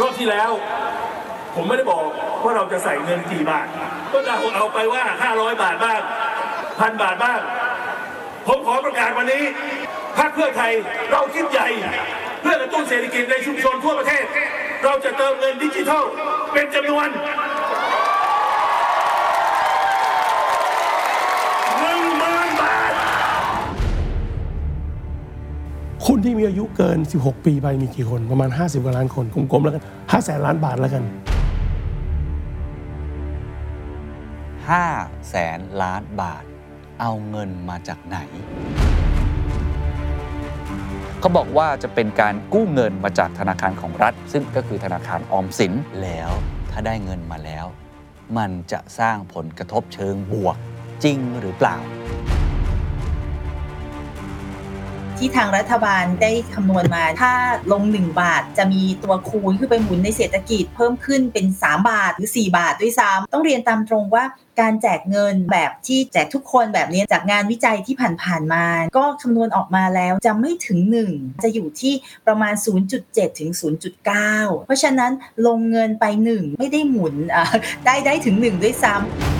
รอบที่แล้ว ผมไม่ได้บอกว่าเราจะใส่เงินกี่บาท ก็เราเอาไปว่า 500 บาทบ้างพันบาทบ้าง ผมขอประกาศวันนี้พรรคเพื่อไทยเราคิดใหญ่ เพื่อกระตุ้นเศรษฐกิจในชุมชนทั่วประเทศ เราจะเติมเงินดิจิทัล เป็นจำนวน ที่มีอายุเกิน 16 ปีไปมีกี่คนประมาณ 50กว่าล้านคนกลมๆแล้วกัน5แสนล้านบาทแล้วกัน 5 แสนล้านบาท เอาเงินมาจากไหน เขาบอกว่าจะเป็นการกู้เงินมาจากธนาคารของรัฐ ซึ่งก็คือธนาคารออมสินแล้วถ้าได้เงินมาแล้ว มันจะสร้างผลกระทบเชิงบวกจริงหรือเปล่า ที่ทางรัฐบาลได้คำนวณมา ถ้าลง 1 บาทจะมีตัวคูณขึ้นไปหมุนในเศรษฐกิจเพิ่มขึ้นเป็น 3 บาทหรือ 4 บาทด้วยซ้ำต้องเรียนตามตรงว่าการแจกเงินแบบที่แจกทุกคนแบบนี้จากงานวิจัยที่ผ่านๆมา ก็คำนวณออกมาแล้วจะไม่ถึง 1 จะอยู่ที่ประมาณ 0.7 ถึง 0.9 เพราะฉะนั้นลงเงินไป 1 ไม่ได้หมุนอะได้ได้ถึง 1 ด้วยซ้ำ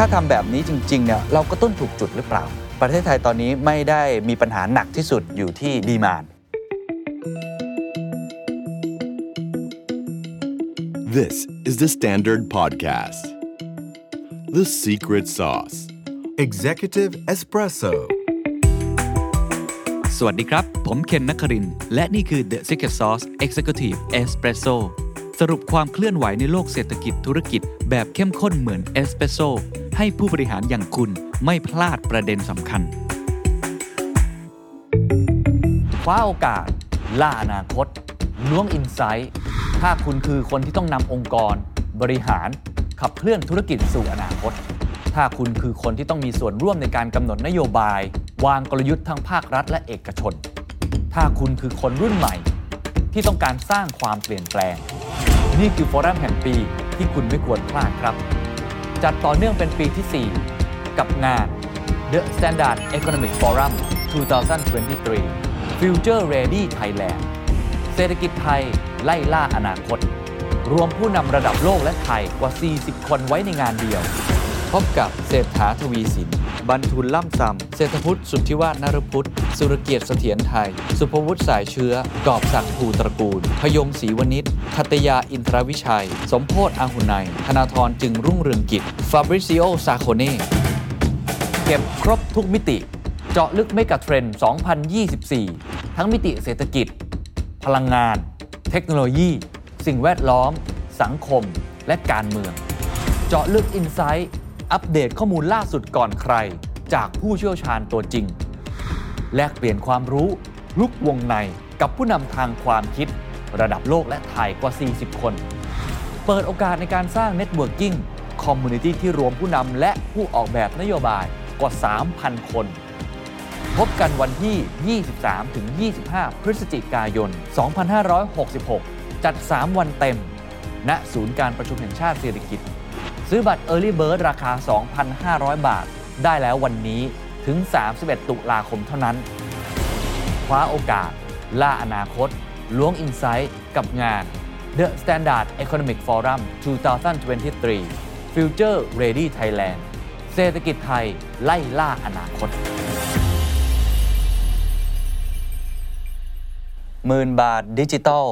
ถ้าทำแบบนี้จริงๆเนี่ยเราก็ต้นถูกจุดหรือเปล่า ประเทศไทยตอนนี้ไม่ได้มีปัญหาหนักที่สุดอยู่ที่ดีมาน This is the Standard Podcast. The Secret Sauce. Executive Espresso สวัสดีครับ ผมเคนนักครินทร์และนี่คือ The Secret Sauce Executive Espresso สรุปความเคลื่อนไหวในโลกเศรษฐกิจธุรกิจแบบเข้มข้นเหมือนเอสเปรสโซ ให้ผู้บริหารอย่างคุณไม่พลาดประเด็นสำคัญ คว้าโอกาส ล่าอนาคต ล้วงอินไซต์ถ้าคุณคือคนที่ต้องนำองค์กร บริหาร ขับเคลื่อนธุรกิจสู่อนาคต ถ้าคุณคือคนที่ต้องมีส่วนร่วมในการกำหนดนโยบาย วางกลยุทธ์ทั้งภาครัฐและเอกชน ถ้าคุณคือคนรุ่นใหม่ ที่ต้องการสร้างความเปลี่ยนแปลง นี่คือฟอรัมแห่งปีที่คุณไม่ควรพลาดครับ จัดต่อเนื่องเป็นปีที่ 4 กับงาน The Standard Economic Forum 2023 Future Ready Thailand เศรษฐกิจไทยไล่ล่าอนาคต รวมผู้นำระดับโลกและไทยกว่า 40 คนไว้ในงานเดียว พบกับเศรษฐาทวีสินบัณฑูร ล่ำซำเศรษฐพุฒิ สุทธิวาทนฤพุฒิ สุรเกียรติเสถียรไทย ศุภวุฒิสายเชื้อ กอบศักดิ์ภูตระกูล ผยงศรีวณิช ขัตติยาอินทรวิชัย สมโภชน์อาหุนัยธนาธรจึงรุ่งเรืองกิจ ฟาบริซิโอ ซาโคเน่ เก็บครบทุกมิติ เจาะลึก megatrend 2024 ทั้งมิติเศรษฐกิจ พลังงาน เทคโนโลยี สิ่งแวดล้อม สังคม และการเมือง เจาะลึก insight อัปเดตข้อมูลล่าสุดก่อนใคร จากผู้เชี่ยวชาญตัวจริง แลกเปลี่ยนความรู้ลึกวงในกับผู้นำทางความคิด ระดับโลกและไทยกว่า 40 คน เปิดโอกาสในการสร้าง networking community ที่รวมผู้นำและผู้ออกแบบนโยบายกว่า 3,000 คน พบกันวันที่ 23-25 พฤศจิกายน 2566 จัด 3 วันเต็ม ณ ศูนย์การประชุมแห่งชาติเศรษฐกิจ ซื้อบัตร Early Bird ราคา 2,500 บาท ได้แล้ววันนี้ถึง 31 ตุลาคมเท่านั้น คว้าโอกาส ล่าอนาคต ล้วงอินไซต์กับงาน The Standard Economic Forum 2023 Future Ready Thailand เศรษฐกิจไทยไล่ล่าอนาคตหมื่นบาทดิจิตอล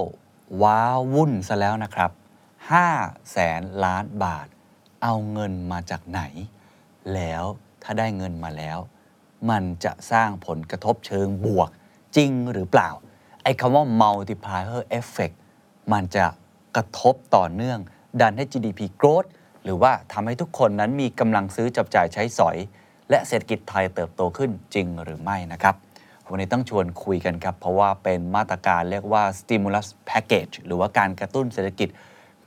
ว้าวุ่นซะแล้วนะครับ5แสนล้านบาท เอาเงินมาจากไหน แล้วถ้าได้เงินมาแล้ว มันจะสร้างผลกระทบเชิงบวกจริงหรือเปล่า ไอ้คำว่า multiplier effect มันจะกระทบต่อเนื่อง ดันให้ GDP growth หรือว่าทำให้ทุกคนนั้นมีกำลังซื้อจับจ่ายใช้สอย และเศรษฐกิจไทยเติบโตขึ้นจริงหรือไม่นะครับวันนี้ต้องชวนคุยกันครับ เพราะว่าเป็นมาตรการเรียกว่า stimulus package หรือว่าการกระตุ้นเศรษฐกิจ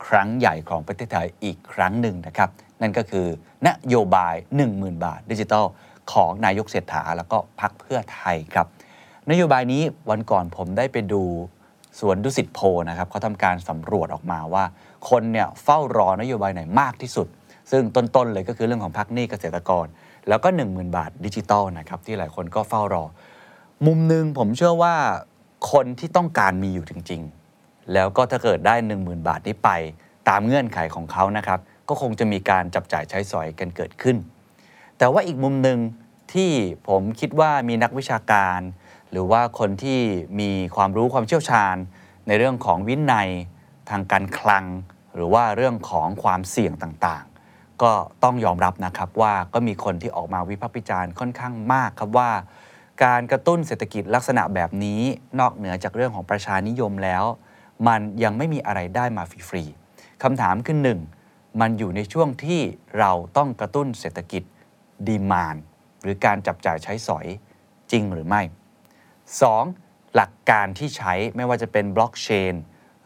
ครั้งใหญ่ของประเทศไทยอีกครั้งหนึ่งนะครับ นั่นก็คือนโยบาย 10,000 บาท ดิจิทัลของนายกเศรษฐาแล้วก็พักเพื่อไทยครับ นโยบายนี้วันก่อนผมได้ไปดูสวนดุสิตโพนะครับเขาทำการสำรวจออกมาว่า คนเนี่ยเฝ้ารอนโยบายไหนมากที่สุด ซึ่งต้นๆเลยก็คือเรื่องของพักหนี้เกษตรกร แล้วก็ 10,000 บาทดิจิตอลนะครับที่หลายคนก็เฝ้ารอ มุมหนึ่งผมเชื่อว่าคนที่ต้องการมีอยู่จริง ๆ แล้วก็ถ้าเกิดได้ 1 0,000 บาทนี้ไป ตามเงื่อนไขของเขานะครับก็คงจะมีการจับจ่ายใช้สอยกันเกิดขึ้น แต่ว่าอีกมุมหนึ่งที่ผมคิดว่ามีนักวิชาการ หรือว่าคนที่มีความรู้ความเชี่ยวชาญ ในเรื่องของวินัยทางการคลัง หรือว่าเรื่องของความเสี่ยงต่างๆ ก็ต้องยอมรับนะครับว่าก็มีคนที่ออกมาวิพากษ์วิจารณ์ค่อนข้างมากครับว่า การกระตุ้นเศรษฐกิจลักษณะแบบนี้นอกเหนือจากเรื่องของประชานิยมแล้ว มันยังไม่มีอะไรได้มาฟรีๆคำถามคือหนึ่งมันอยู่ในช่วงที่เราต้องกระตุ้นเศรษฐกิจดีมานหรือการจับจ่ายใช้สอยจริงหรือไม่ 2. หลักการที่ใช้ไม่ว่าจะเป็นบล็อกเชน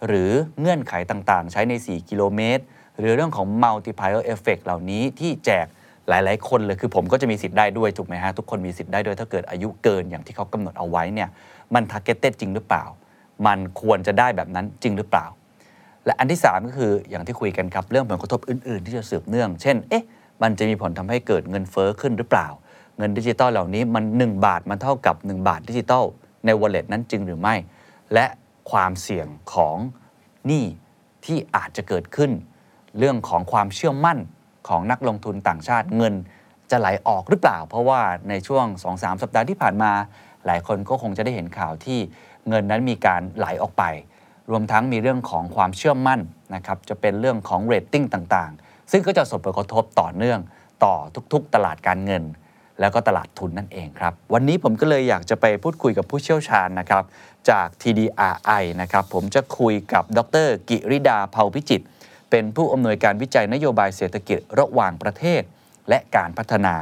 หรือเงื่อนไขต่างๆ ใช้ใน 4 กิโลเมตร หรือเรื่องของ multiplier effect เหล่านี้ที่แจกหลาย ๆ คนเลย คือผมก็จะมีสิทธิ์ได้ด้วย ถูกไหมฮะ ทุกคนมีสิทธิ์ได้ด้วย ถ้าเกิดอายุเกินอย่างที่เขากำหนดเอาไว้เนี่ยมัน targeted จริงหรือเปล่า มันควรจะได้แบบนั้นจริงหรือเปล่า และอันที่ 3 ก็คืออย่างที่คุยกันครับเรื่องผลกระทบอื่น ๆ ที่จะสืบเนื่อง เช่นเอ๊ะมันจะมีผลทำให้เกิดเงินเฟ้อขึ้นหรือเปล่า เงินดิจิตอลเหล่านี้มัน 1 บาทมันเท่ากับ 1 บาทดิจิตอลใน wallet นั้นจริงหรือไม่ และความเสี่ยงของหนี้ที่อาจจะเกิดขึ้น เรื่องของความเชื่อมั่นของนักลงทุนต่างชาติเงินจะไหลออกหรือเปล่า เพราะว่าในช่วง 2-3 สัปดาห์ที่ผ่านมา หลายคนก็คงจะได้เห็นข่าวที่เงินนั้นมีการไหลออกไป รวมทั้งมีเรื่องของความเชื่อมั่นนะครับจะเป็นเรื่องของเรตติ้งต่างๆ ซึ่งก็จะส่งผลกระทบต่อเนื่องต่อทุกๆ ตลาดการเงิน แล้วก็ตลาดทุนนั่นเองครับ วันนี้ผมก็เลยอยากจะไปพูดคุยกับผู้เชี่ยวชาญนะครับจาก TDRI นะครับผมจะคุยกับดร กิริดาเผาพิจิต เป็นผู้อำนวยการวิจัยนโยบายเศรษฐกิจระหว่างประเทศ และการพัฒนา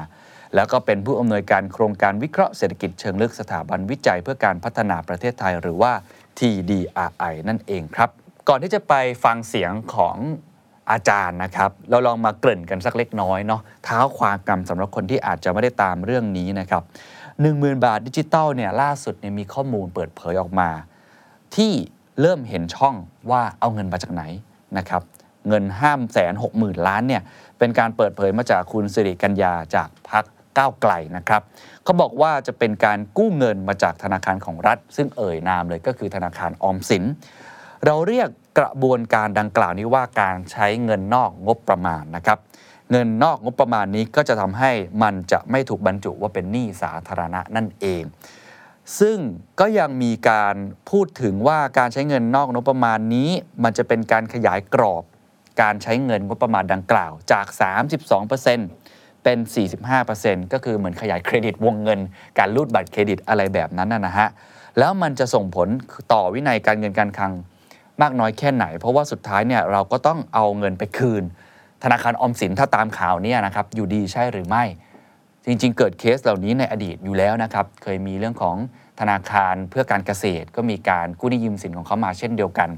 แล้วก็เป็นผู้อำนวยการโครงการวิเคราะห์เศรษฐกิจเชิงลึกสถาบันวิจัยเพื่อการพัฒนาประเทศไทยหรือว่า TDRI นั่นเองครับ ก่อนที่จะไปฟังเสียงของ อาจารย์นะครับ เราลองมาเกริ่นกันสักเล็กน้อยเนาะเท้าความกรรมสำหรับคนที่อาจจะไม่ได้ตามเรื่องนี้นะครับ10,000บาทดิจิตอลเนี่ยล่าสุดเนี่ยมีข้อมูลเปิดเผยออกมา ที่เริ่มเห็นช่องว่าเอาเงินมาจากไหนนะครับเงินห้ามแสนหกหมื่นล้านเนี่ยเป็นการเปิดเผยมาจากคุณสิริกัญญาจากพักก้าวไกลนะครับเขาบอกว่าจะเป็นการกู้เงินมาจากธนาคารของรัฐ ซึ่งเอ่ยนามเลยก็คือธนาคารออมสิน เราเรียก กระบวนการดังกล่าวนี้ว่าการใช้เงินนอกงบประมาณนะครับ เงินนอกงบประมาณนี้ก็จะทำให้มันจะไม่ถูกบรรจุว่าเป็นหนี้สาธารณะนั่นเอง ซึ่งก็ยังมีการพูดถึงว่าการใช้เงินนอกงบประมาณนี้ มันจะเป็นการขยายกรอบ การใช้เงินงบประมาณดังกล่าวจาก 32%เป็น 45%ก็คือเหมือนขยายเครดิตวงเงิน การรูดบัตรเครดิตอะไรแบบนั้นนะฮะ แล้วมันจะส่งผลต่อวินัยการเงินการคลัง มากน้อยแค่ไหน เพราะว่าสุดท้ายเนี่ยเราก็ต้องเอาเงินไปคืน ธนาคารออมสินถ้าตามข่าวเนี่ยนะครับอยู่ดีใช่หรือไม่ จริง ๆ เกิดเคสเหล่านี้ในอดีตอยู่แล้วนะครับเคยมีเรื่องของธนาคารเพื่อการเกษตร ก็มีการกู้หนี้ยืมสินของเขามาเช่นเดียวกัน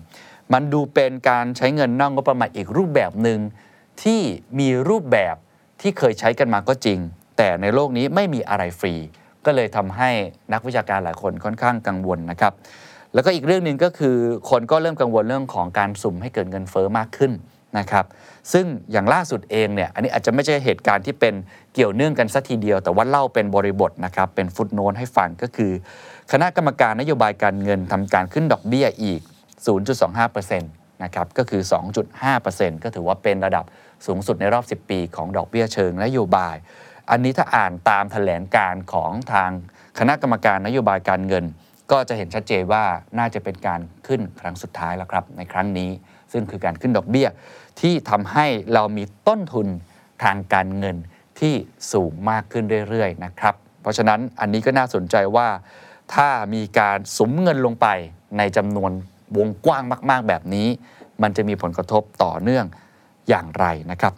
มันดูเป็นการใช้เงินนอกงบประมาณอีกรูปแบบหนึ่งที่มีรูปแบบที่เคยใช้กันมาก็จริง แต่ในโลกนี้ไม่มีอะไรฟรี ก็เลยทำให้นักวิชาการหลายคนค่อนข้างกังวลนะครับ แล้วก็อีกเรื่องหนึ่งก็คือคนก็เริ่มกังวลเรื่องของการสุ่มให้เกิดเงินเฟอ้อมากขึ้นนะครับ ซึ่งอย่างล่าสุดเองเนี่ย อันนี้อาจจะไม่ใช่เหตุการณ์ที่เป็นเกี่ยวเนื่องกันสัทีเดียว แต่ว่าเล่าเป็นบริบทนะครับ เป็นฟุตโนตให้ฟังก็คือ คณะกรรมการนโยบายการเงินทำการขึ้นดอกเบี้ยอีก 0.25%นะครับ ก็คือ 2.5%ก็ถือว่าเป็นระดับสูงสุดในรอบ 10 ปีของดอกเบี้ยเชิงนโยบาย อันนี้ถ้าอ่านตามแถลงการของทางคณะกรรมการนโยบายการเงิน ก็จะเห็นชัดเจนว่าน่าจะเป็นการขึ้นครั้งสุดท้ายแล้วครับในครั้งนี้ ซึ่งคือการขึ้นดอกเบี้ย ที่ทำให้เรามีต้นทุนทางการเงินที่สูงมากขึ้นเรื่อยๆนะครับ เพราะฉะนั้นอันนี้ก็น่าสนใจว่า ถ้ามีการสมเงินลงไปในจำนวนวงกว้างมาก ๆ แบบนี้ มันจะมีผลกระทบต่อเนื่องอย่างไรนะครับ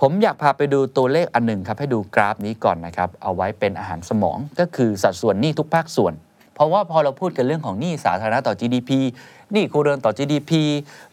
ผมอยากพาไปดูตัวเลขอันหนึ่งครับ ให้ดูกราฟนี้ก่อนนะครับ เอาไว้เป็นอาหารสมองก็คือสัดส่วนหนี้ทุกภาคส่วน เพราะว่าพอเราพูดกันเรื่องของหนี้สาธารณะต่อ GDP หนี้ครัวเรือนต่อ GDP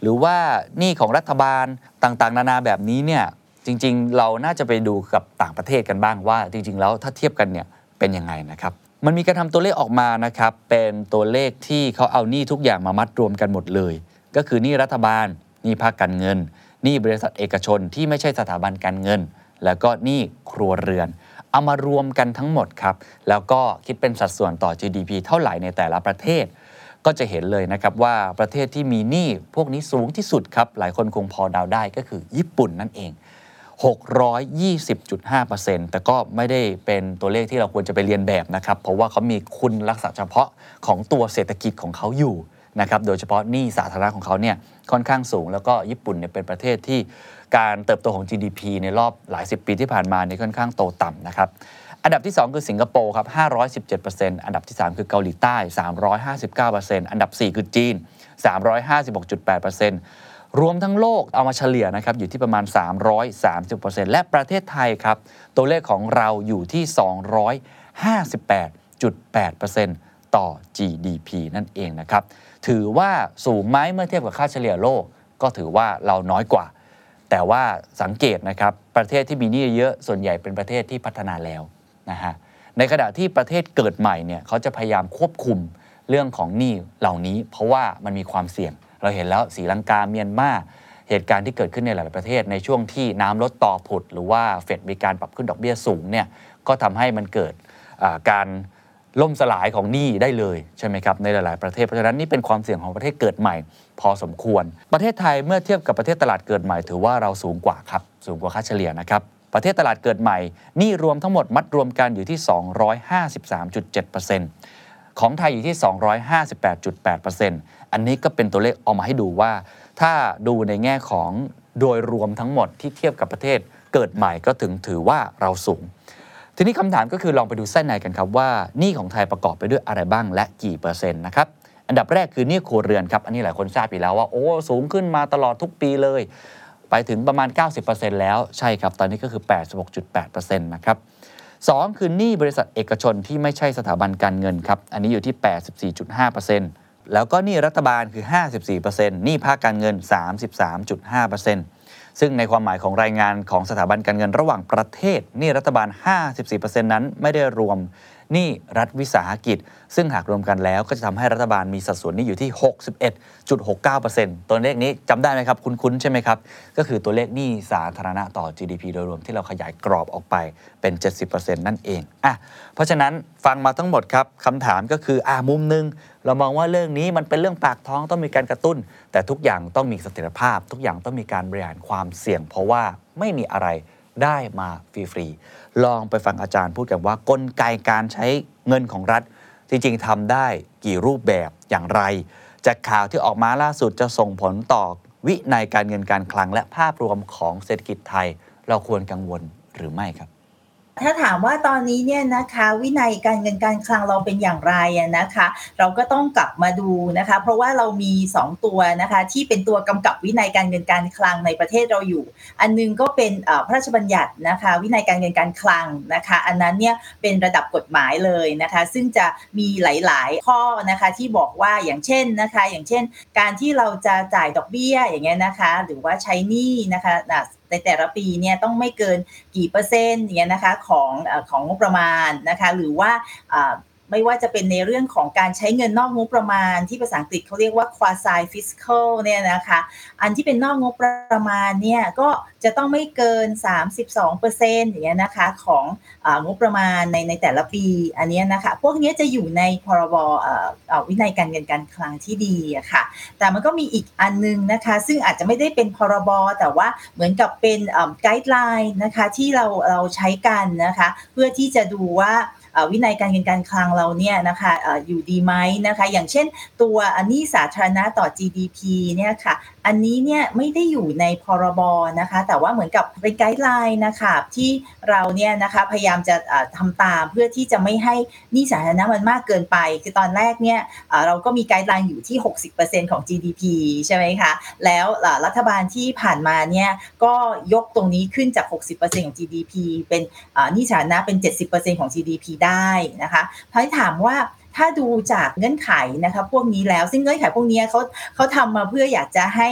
หรือว่าหนี้ของรัฐบาลต่างๆ นานาแบบนี้เนี่ยจริงๆ เราน่าจะไปดูกับต่างประเทศกันบ้างว่า จริง ๆ แล้วถ้าเทียบกันเนี่ยเป็นยังไงนะครับมันมีการทำตัวเลขออกมานะครับเป็นตัวเลขที่เขาเอาหนี้ทุกอย่างมามัดรวมกันหมดเลย ก็คือหนี้รัฐบาลหนี้ภาคการเงินหนี้บริษัทเอกชนที่ไม่ใช่สถาบันการเงิน แล้วก็หนี้ครัวเรือน เอามารวมกันทั้งหมดครับ แล้วก็คิดเป็นสัดส่วนต่อ GDP เท่าไหร่ในแต่ละประเทศ ก็จะเห็นเลยนะครับว่าประเทศที่มีหนี้พวกนี้สูงที่สุดครับ หลายคนคงพอเดาได้ก็คือญี่ปุ่นนั่นเอง 620.5%แต่ก็ไม่ได้เป็นตัวเลขที่เราควรจะไปเรียนแบบนะครับ เพราะว่าเขามีคุณลักษณะเฉพาะของตัวเศรษฐกิจของเขาอยู่นะครับ โดยเฉพาะหนี้สาธารณะของเขาเนี่ยค่อนข้างสูง แล้วก็ญี่ปุ่นเนี่ยเป็นประเทศที่ การเติบโตของ GDP ในรอบหลายสิบปีที่ผ่านมาเนี่ยค่อนข้างโตต่ำนะครับ อันดับที่ 2 คือสิงคโปร์ครับ 517%อันดับที่ 3 คือเกาหลีใต้ 359%อันดับ 4 คือจีน 356.8%รวมทั้งโลกเอามาเฉลี่ยนะครับอยู่ที่ประมาณ 330%และประเทศไทยครับ ตัวเลขของเราอยู่ที่ 258.8%ต่อ GDP นั่นเองนะครับ ถือว่าสูงไหมเมื่อเทียบกับค่าเฉลี่ยโลก ก็ถือว่าเราน้อยกว่า แต่ว่าสังเกตนะครับประเทศที่มีหนี้เยอะส่วนใหญ่เป็นประเทศที่พัฒนาแล้วนะฮะในขณะที่ประเทศเกิดใหม่เนี่ยเขาจะพยายามควบคุมเรื่องของหนี้เหล่านี้ เพราะว่ามันมีความเสี่ยง เราเห็นแล้วสีลังกาเมียนมาเหตุการณ์ที่เกิดขึ้นในหลายประเทศในช่วงที่น้ำลดต่อผุด หรือว่าเฟดมีการปรับขึ้นดอกเบี้ยสูงเนี่ยก็ทำให้มันเกิดการ ล่มสลายของหนี้ได้เลยใช่ไหมครับในหลาย ๆ ประเทศเพราะฉะนั้นนี่เป็นความเสี่ยงของประเทศเกิดใหม่ พอสมควร ประเทศไทยเมื่อเทียบกับประเทศตลาดเกิดใหม่ถือว่าเราสูงกว่าครับสูงกว่าค่าเฉลี่ยนะครับประเทศตลาดเกิดใหม่หนี้รวมทั้งหมดมัดรวมกันอยู่ที่ 253.7%ของไทยอยู่ที่ 258.8%อันนี้ก็เป็นตัวเลขเอามาให้ดูว่า ถ้าดูในแง่ของโดยรวมทั้งหมดที่เทียบกับประเทศเกิดใหม่ก็ถึงถือว่าเราสูง ทีนี้คำถามก็คือลองไปดูเส้นในกันครับว่าหนี้ของไทยประกอบไปด้วยอะไรบ้างและกี่เปอร์เซ็นต์นะครับอันดับแรกคือหนี้ครัวเรือนครับอันนี้หลายคนทราบอยู่แล้วว่าโอ้สูงขึ้นมาตลอดทุกปีเลย ไปถึงประมาณ 90%แล้วใช่ครับ ตอนนี้ก็คือ 86.8%นะครับ2คือหนี้บริษัทเอกชนที่ไม่ใช่สถาบันการเงินครับอันนี้อยู่ที่ 84.5%แล้วก็หนี้รัฐบาลคือ 54%หนี้ภาคการเงิน 33.5% ซึ่งในความหมายของรายงานของสถาบันการเงินระหว่างประเทศ นี่รัฐบาล 54%นั้นไม่ได้รวม หนี้รัฐวิสาหกิจ ซึ่งหากรวมกันแล้วก็จะทำให้รัฐบาลมีสัดส่วนนี้อยู่ที่ 61.69%ตัวเลขนี้จำได้ไหมครับ คุ้นๆใช่ไหมครับ ก็คือตัวเลขหนี้สาธารณะต่อ GDP โดยรวมที่เราขยายกรอบออกไปเป็น 70%นั่นเองอะเพราะฉะนั้นฟังมาทั้งหมดครับคำถามก็คืออ่ามุมหนึง เรามองว่าเรื่องนี้มันเป็นเรื่องปากท้องต้องมีการกระตุ้น แต่ทุกอย่างต้องมีเสถียรภาพ ทุกอย่างต้องมีการบริหารความเสี่ยง เพราะว่าไม่มีอะไรได้มาฟรีๆ ลองไปฟังอาจารย์พูดกันว่ากลไกการใช้เงินของรัฐ จริงๆทำได้กี่รูปแบบอย่างไร จากข่าวที่ออกมาล่าสุดจะส่งผลต่อวินัยการเงินการคลัง และภาพรวมของเศรษฐกิจไทย เราควรกังวลหรือไม่ครับ ถ้าถามว่าตอนนี้เนี่ยนะคะวินัยการเงินการคลังเราเป็นอย่างไรอะนะคะ เราก็ต้องกลับมาดูนะคะ เพราะว่าเรามี 2 ตัวนะคะ ที่เป็นตัวกำกับวินัยการเงินการคลังในประเทศเราอยู่ อันหนึงก็เป็นพระราชบัญญัตินะคะ วินัยการเงินการคลังนะคะ อันนั้นเนี่ยเป็นระดับกฎหมายเลยนะคะ ซึ่งจะมีหลาย ๆ ข้อนะคะที่บอกว่าอย่างเช่นนะคะ อย่างเช่น การที่เราจะจ่ายดอกเบี้ยอย่างเงี้ยนะคะ หรือว่าใช้หนี้นะคะ ในแต่ละปีเนี่ยต้องไม่เกินกี่เปอร์เซ็นต์อย่างเงี้ยนะคะของของงบประมาณนะคะหรือว่า ไม่ว่าจะเป็นในเรื่องของการใช้เงินนอกงบประมาณ ที่ภาษาอังกฤษเขาเรียกว่า quasi fiscal เนี่ยนะคะอันที่เป็นนอกงบประมาณเนี่ยก็จะต้องไม่เกิน 32%อย่างเงี้ยนะคะของอางบประมาณในในแต่ละปีอันเนี้ยนะคะพวกเนี้ยจะอยู่ในพรบอ่อเอ่อวินัยการเงินการคลังที่ดีอะค่ะแต่มันก็มีอีกอันนึงนะคะซึ่งอาจจะไม่ได้เป็นพรบแต่ว่าเหมือนกับเป็น guideline นะคะที่เราเราใช้กันนะคะเพื่อที่จะดูว่า วินัยการเงินการคลังเราเนี่ยนะคะเอ่ออยู่ดีไหมนะคะ อย่างเช่นตัวอันนี้สาธารณะต่อ GDP เนี่ยค่ะ อันนี้เนี่ยไม่ได้อยู่ในพรบนะคะ แต่ว่าเหมือนกับเป็น guideline นะคะที่เราเนี่ยนะคะพยายามจะเอ่อทำตามเพื่อที่จะไม่ให้หนี้สาธารณะมันมากเกินไป คือตอนแรกเนี่ยเราก็มี guideline อยู่ที่ 60%ของ GDP ใช่ไหมคะ แล้วรัฐบาลที่ผ่านมาเนี่ยก็ยกตรงนี้ขึ้นจาก 60%ของ GDP เป็นเอ่อหนี้สาธารณะเป็น 70%ของ GDP ได้นะคะพายถามว่า ถ้าดูจากเงื่อนไขนะคะพวกนี้แล้วซึ่งเงื่อนไขพวกนี้เขาเขาทำมาเพื่ออยากจะให้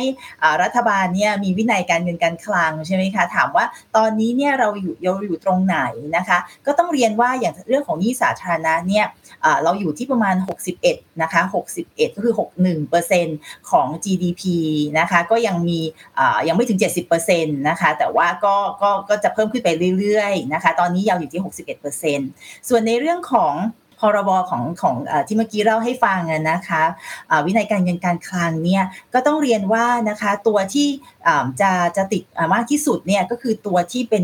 รัฐบาลเนี่ยมีวินัยการเงินการคลังใช่ไหมคะถามว่าตอนนี้เนี่ยเราอยู่เราอยู่ตรงไหนนะคะก็ต้องเรียนว่าอย่างเรื่องของหนี้สาธารณะเนี่ยเราอยู่ที่ประมาณ 61นะคะ61 ก็คือ 61%ของ GDP นะคะก็ยังมียังไม่ถึง 70%นะคะแต่ว่าก็ก็ก็จะเพิ่มขึ้นไปเรื่อยๆนะคะตอนนี้ยาวอยู่ที่ 61%ส่วนในเรื่องของ พรบของของอที่เมื่อกี้เล่าให้ฟังนะคะวินัยการเงินการคลังเนี่ยก็ต้องเรียนว่านะคะตัวที่จะจะติดมากที่สุดเนี่ยก็คือตัวที่เป็น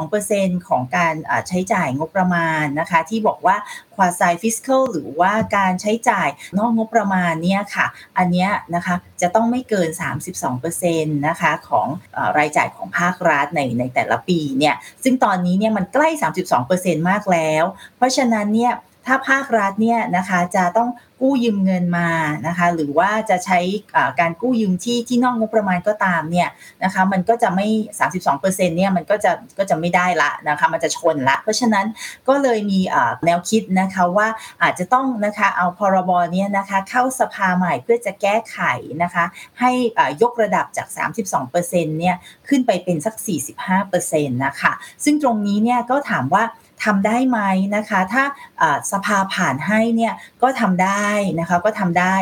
32%ของการใช้จ่ายงบประมาณนะคะที่บอกว่า quasi fiscal หรือว่าการใช้จ่ายนอกงบประมาณเนี่ยค่ะ อันนี้นะคะจะต้องไม่เกิน 32%นะคะของรายจ่ายของภาครัฐในในแต่ละปีเนี่ยซึ่งตอนนี้เนี่ยมันใกล้ 32%มากแล้ว เพราะฉะนั้นเนี่ย ถ้าภาครัฐเนี่ยนะคะจะต้องกู้ยืมเงินมานะคะหรือว่าจะใช้การกู้ยืมที่ที่นอกงบประมาณก็ตามเนี่ยนะคะมันก็จะไม่ 32%เนี่ยมันก็จะก็จะไม่ได้ละนะคะมันจะชนละ เพราะฉะนั้นก็เลยมีแนวคิดนะคะว่าอาจจะต้องนะคะเอาพรบเนี่ยนะคะเข้าสภาใหม่เพื่อจะแก้ไขนะคะให้ยกระดับจาก 32%เนี่ยขึ้นไปเป็นสัก 45%นะคะซึ่งตรงนี้เนี่ยก็ถามว่า ทำได้ไหมนะคะ ถ้าสภาผ่านให้เนี่ยก็ทำได้นะคะก็ทำได้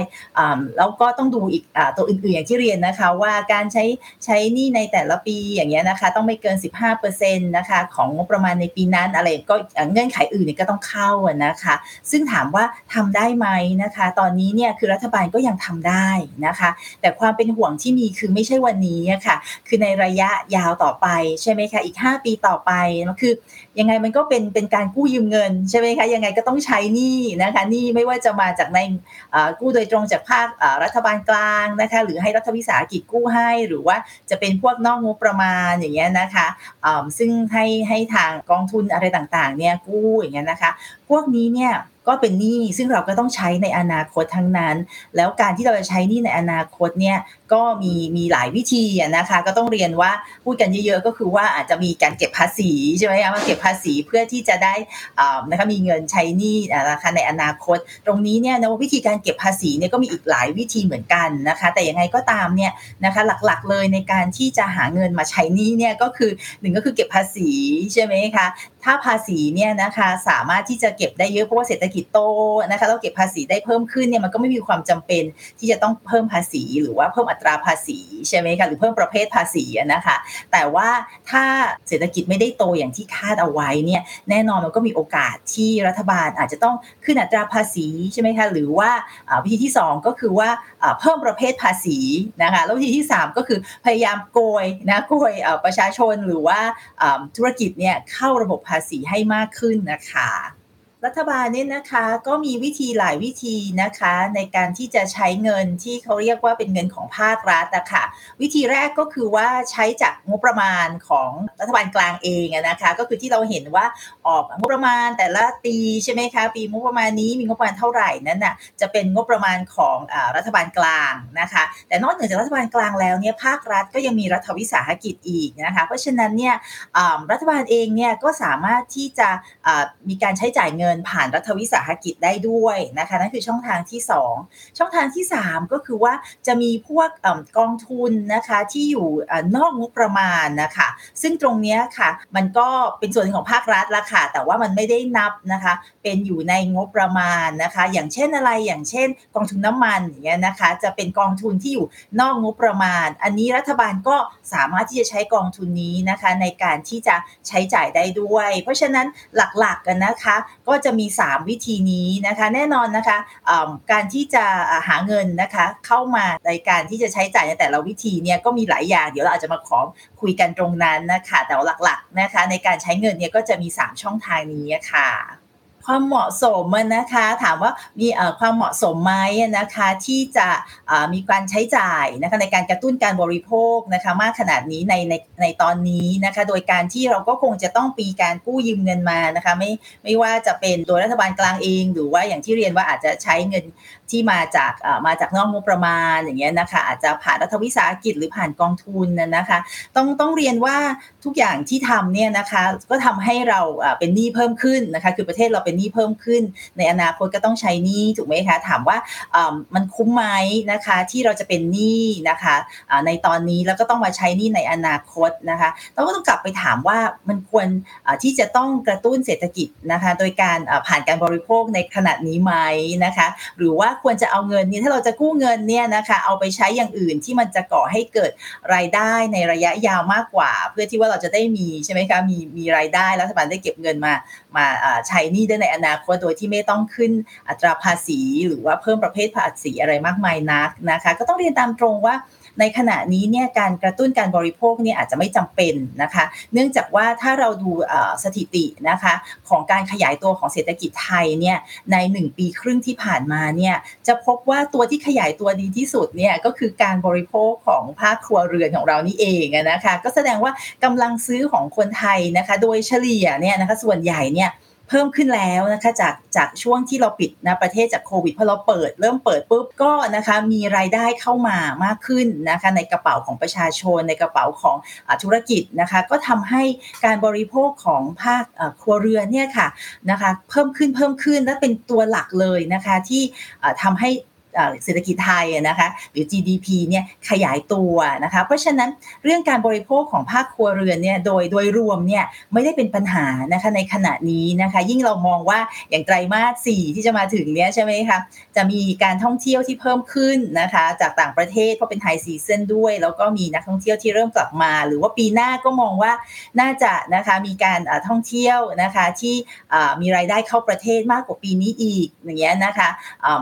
แล้วก็ต้องดูอีกอตัวอื่นๆอย่างที่เรียนนะคะ ว่าการใช้ใช้นี่ในแต่ละปีอย่างเงี้ยนะคะ ต้องไม่เกิน 15%นะคะของงบประมาณในปีนั้นอะไรก็เงื่อนไขอื่นเนี่ยก็ต้องเข้านะคะ ซึ่งถามว่าทำได้ไหมนะคะ ตอนนี้เนี่ยคือรัฐบาลก็ยังทำได้นะคะ แต่ความเป็นห่วงที่มีคือไม่ใช่วันนี้ค่ะ คือในระยะยาวต่อไปใช่ไหมคะอีก 5 ปีต่อไปคือยังไงมันก็เป็นเป็นการกู้ยืมเงินใช่ไหมคะยังไงก็ต้องใช้หนี้นะคะหนี้ไม่ว่าจะมาจากในกู้โดยตรงจากภาครัฐบาลกลางนะคะหรือให้รัฐวิสาหกิจกู้ให้หรือว่าจะเป็นพวกนอกงบประมาณอย่างเงี้ยนะคะซึ่งให้ให้ทางกองทุนอะไรต่างๆเนี่ยกู้อย่างเงี้ยนะคะ พวกนี้เนี่ยก็เป็นหนี้ซึ่งเราก็ต้องใช้ในอนาคตทั้งนั้น แล้วการที่เราจะใช้หนี้ในอนาคตเนี่ย ก็มีมีหลายวิธีนะคะ ก็ต้องเรียนว่าพูดกันเยอะๆก็คือว่าอาจจะมีการเก็บภาษีใช่ไหมคะมาเก็บภาษีเพื่อที่จะได้นะคะมีเงินใช้หนี้นะคะในอนาคต ตรงนี้เนี่ยนะวิธีการเก็บภาษีเนี่ยก็มีอีกหลายวิธีเหมือนกันนะคะ แต่ยังไงก็ตามเนี่ยนะคะหลักๆเลยในการที่จะหาเงินมาใช้หนี้เนี่ยก็คือหนึ่งก็คือเก็บภาษีใช่ไหมคะถ้าภาษีเนี่ยนะคะสามารถที่จะเก็บได้เยอะเพราะว่าเศรษฐกิจโตนะคะเราเก็บภาษีได้เพิ่มขึ้นเนี่ยมันก็ไม่มีความจำเป็นที่จะต้องเพิ่มภาษีหรือว่าเพิ่มอัตราภาษีใช่ไหมคะหรือเพิ่มประเภทภาษีนะคะ แต่ว่าถ้าเศรษฐกิจไม่ได้โตอย่างที่คาดเอาไว้เนี่ยแน่นอนมันก็มีโอกาสที่รัฐบาลอาจจะต้องขึ้นอัตราภาษีใช่ไหมคะหรือว่าวิธีที่ 2 ก็คือว่าเพิ่มประเภทภาษีนะคะแล้ววิธีที่ 3 ก็คือพยายามโกยนะโกยประชาชนหรือว่าธุรกิจเนี่ยเข้าระบบภาษีให้มากขึ้นนะคะ รัฐบาลเนี่ยนะคะก็มีวิธีหลายวิธีนะคะ ในการที่จะใช้เงินที่เขาเรียกว่าเป็นเงินของภาครัฐนะคะวิธีแรกก็คือว่าใช้จากงบประมาณของรัฐบาลกลางเองนะคะ ก็คือที่เราเห็นว่าออกงบประมาณแต่ละปีใช่ไหมคะปีงบประมาณนี้มีงบประมาณเท่าไหร่นั้นน่ะจะเป็นงบประมาณของรัฐบาลกลางนะคะ แต่นอกเหนือจากรัฐบาลกลางแล้วเนี่ยภาครัฐก็ยังมีรัฐวิสาหกิจอีกนะคะ เพราะฉะนั้นเนี่ยรัฐบาลเองเนี่ยก็สามารถที่จะมีการใช้จ่ายเงินนผ่านรัฐวิสาหกิจได้ด้วยนะคะนั่นคือช่องทางที่ 2 ช่องทางที่ 3 ก็คือว่าจะมีพวกกองทุนนะคะที่อยู่นอกงบประมาณนะคะซึ่งตรงนี้ค่ะ มันก็เป็นส่วนของภาครัฐละค่ะ แต่ว่ามันไม่ได้นับนะคะ เป็นอยู่ในงบประมาณนะคะ อย่างเช่นอะไรอย่างเช่น กองทุนน้ำมันอย่างเงี้ยนะคะ จะเป็นกองทุนที่อยู่นอกงบประมาณ อันนี้รัฐบาลก็สามารถที่จะใช้กองทุนนี้นะคะ ในการที่จะใช้จ่ายได้ด้วย เพราะฉะนั้นหลักๆกันนะคะ ก็จะมี 3 วิธีนี้นะคะ แน่นอนนะคะการที่จะหาเงินนะคะเข้ามาในการที่จะใช้จ่ายในแต่ละวิธีเนี่ยก็มีหลายอย่าง เดี๋ยวเราอาจจะมาขอคุยกันตรงนั้นนะคะแต่หลักๆนะคะในการใช้เงินเนี่ยก็จะมี 3 ช่องทางนี้ค่ะ ความเหมาะสมนะคะ ถามว่ามีความเหมาะสมไหมนะคะที่จะมีการใช้จ่ายนะคะในการกระตุ้นการบริโภคนะคะมากขนาดนี้ในในในตอนนี้นะคะโดยการที่เราก็คงจะต้องปีการกู้ยืมเงินมานะคะไม่ไม่ว่าจะเป็นโดยรัฐบาลกลางเอง หรือว่าอย่างที่เรียนว่าอาจจะใช้เงิน ที่มาจากมาจากนอกงบประมาณอย่างเงี้ยนะคะอาจจะผ่านรัฐวิสาหกิจหรือผ่านกองทุนนะคะ ต้องต้องเรียนว่าทุกอย่างที่ทำเนี่ยนะคะก็ทำให้เราเป็นหนี้เพิ่มขึ้นนะคะคือประเทศเราเป็นเป็นหนี้เพิ่มขึ้น ในอนาคตก็ต้องใช้หนี้ถูกไหมคะถามว่ามันคุ้มไหมนะคะที่เราจะเป็นหนี้นะคะในตอนนี้แล้วก็ต้องมาใช้หนี้ในอนาคตนะคะเราก็ต้องกลับไปถามว่ามันควรที่จะต้องกระตุ้นเศรษฐกิจนะคะโดยการผ่านการบริโภคในขณะนี้ไหมนะคะหรือว่าควรจะเอาเงินนี้ถ้าเราจะกู้เงินเนี่ยนะคะเอาไปใช้อย่างอื่นที่มันจะก่อให้เกิดรายได้ในระยะยาวมากกว่า เพื่อที่ว่าเราจะได้มีใช่ไหมคะมีมีรายได้รัฐบาลได้เก็บเงินมามาใช้นี่ได้ในอนาคตโดยที่ไม่ต้องขึ้นอัตราภาษี หรือว่าเพิ่มประเภทภาษีอะไรมากมายนักนะคะ ก็ต้องเรียนตามตรงว่า ในขณะนี้เนี่ยการกระตุ้นการบริโภคเนี่ยอาจจะไม่จำเป็นนะคะ เนื่องจากว่าถ้าเราดูสถิตินะคะของการขยายตัวของเศรษฐกิจไทยเนี่ยใน 1 ปีครึ่งที่ผ่านมาเนี่ยจะพบว่าตัวที่ขยายตัวดีที่สุดเนี่ยก็คือการบริโภคของภาคครัวเรือนของเรานี่เองนะคะ ก็แสดงว่ากำลังซื้อของคนไทยนะคะ โดยเฉลี่ยเนี่ยนะคะส่วนใหญ่เนี่ย เพิ่มขึ้นแล้วนะคะจากจากช่วงที่เราปิดนะประเทศจากโควิดพอเราเปิดเริ่มเปิดปุ๊บก็นะคะมีรายได้เข้ามามากขึ้นนะคะในกระเป๋าของประชาชนในกระเป๋าของอธุรกิจนะคะก็ทำให้การบริโภคของภาคครัวเรือนเนี่ยค่ะนะคะเพิ่มขึ้นเพิ่มขึ้นและเป็นตัวหลักเลยนะคะที่ทำให้ เศรษฐกิจไทยนะคะหรือ GDP เนี่ยขยายตัวนะคะเพราะฉะนั้นเรื่องการบริโภคของภาคครัวเรือนเนี่ยโดยโดยรวมเนี่ยไม่ได้เป็นปัญหานะคะในขณะนี้นะคะยิ่งเรามองว่าอย่างไตรมาส4ที่จะมาถึงเนี้ยใช่ไหมคะจะมีการท่องเที่ยวที่เพิ่มขึ้นนะคะจากต่างประเทศเพราะเป็น high season ด้วย แล้วก็มีนักท่องเที่ยวที่เริ่มกลับมา หรือว่าปีหน้าก็มองว่าน่าจะนะคะมีการท่องเที่ยวนะคะที่มีรายได้เข้าประเทศมากกว่าปีนี้อีกอย่างเงี้ยนะคะ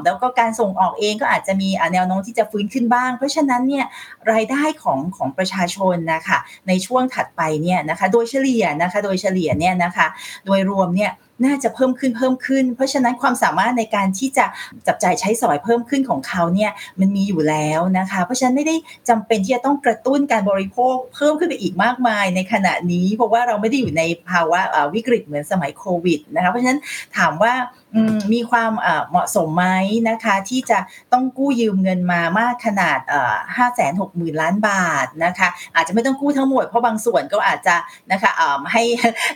แล้วก็การส่งออกเองก็อาจจะมีแนวโน้มที่จะฟื้นขึ้นบ้าง เพราะฉะนั้นเนี่ยรายได้ของของประชาชนนะคะในช่วงถัดไปเนี่ยนะคะโดยเฉลี่ยนะคะโดยเฉลี่ยเนี่ยนะคะโดยรวมเนี่ยน่าจะเพิ่มขึ้นเพิ่มขึ้น เพราะฉะนั้นความสามารถในการที่จะจับจ่ายใช้สอยเพิ่มขึ้นของเขาเนี่ยมันมีอยู่แล้วนะคะ เพราะฉะนั้นไม่ได้จำเป็นที่จะต้องกระตุ้นการบริโภคเพิ่มขึ้นไปอีกมากมายในขณะนี้ เพราะว่าเราไม่ได้อยู่ในภาวะวิกฤตเหมือนสมัยโควิดนะคะเพราะฉะนั้นถามว่ามีความเหมาะสมไหมนะคะ ที่จะต้องกู้ยืมเงินมามากขนาดห้าแสนหกหมื่นล้านบาทนะคะ อาจจะไม่ต้องกู้ทั้งหมดเพราะบางส่วนก็อาจจะนะคะให้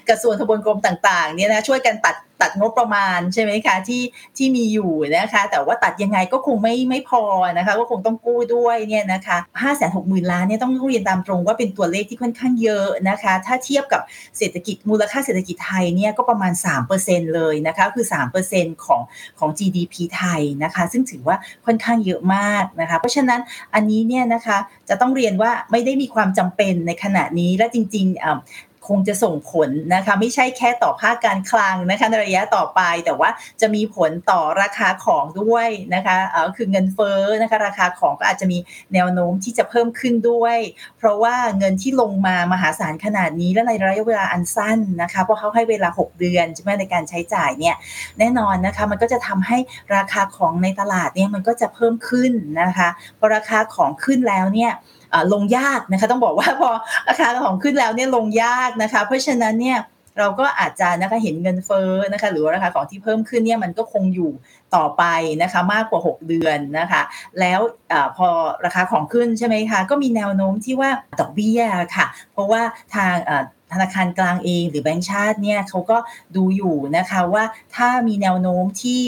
กระทรวงทบวงกรมต่างๆเนี่ยนะช่วยกันตัด ตัดงบประมาณใช่ไหมคะที่ที่มีอยู่นะคะ แต่ว่าตัดยังไงก็คงไม่ไม่พอนะคะก็คงต้องกู้ด้วยเนี่ยนะคะห้าแสนหกหมื่นล้านเนี่ยต้องเรียนตามตรงว่าเป็นตัวเลขที่ค่อนข้างเยอะนะคะ ถ้าเทียบกับเศรษฐกิจมูลค่าเศรษฐกิจไทยเนี่ยก็ประมาณ 3%เลยนะคะคือ 3%ของของ GDP ไทยนะคะ ซึ่งถือว่าค่อนข้างเยอะมากนะคะ เพราะฉะนั้นอันนี้เนี่ยนะคะจะต้องเรียนว่าไม่ได้มีความจำเป็นในขณะนี้และจริงๆ คงจะส่งผลนะคะไม่ใช่แค่ต่อภาคการคลังนะคะในระยะต่อไป แต่ว่าจะมีผลต่อราคาของด้วยนะคะเออคือเงินเฟ้อนะคะราคาของก็อาจจะมีแนวโน้มที่จะเพิ่มขึ้นด้วย เพราะว่าเงินที่ลงมามหาศาลขนาดนี้และในระยะเวลาอันสั้นนะคะเพราะเขาให้เวลา 6 เดือนใช่ไหมในการใช้จ่ายเนี่ยแน่นอนนะคะมันก็จะทำให้ราคาของในตลาดเนี่ยมันก็จะเพิ่มขึ้นนะคะพอราคาของขึ้นแล้วเนี่ย ลงยากนะคะ ต้องบอกว่าพอราคาของขึ้นแล้วเนี่ยลงยากนะคะ เพราะฉะนั้นเนี่ยเราก็อาจจะนะคะเห็นเงินเฟ้อนะคะ หรือราคาของที่เพิ่มขึ้นเนี่ยมันก็คงอยู่ต่อไปนะคะ มากกว่า 6 เดือนนะคะ แล้วอพอราคาของขึ้นใช่ไหมคะก็มีแนวโน้มที่ว่าดอกเบี้ยค่ะ เพราะว่าทางธนาคารกลางเองหรือแบงก์ชาติเนี่ยเขาก็ดูอยู่นะคะว่าถ้ามีแนวโน้มที่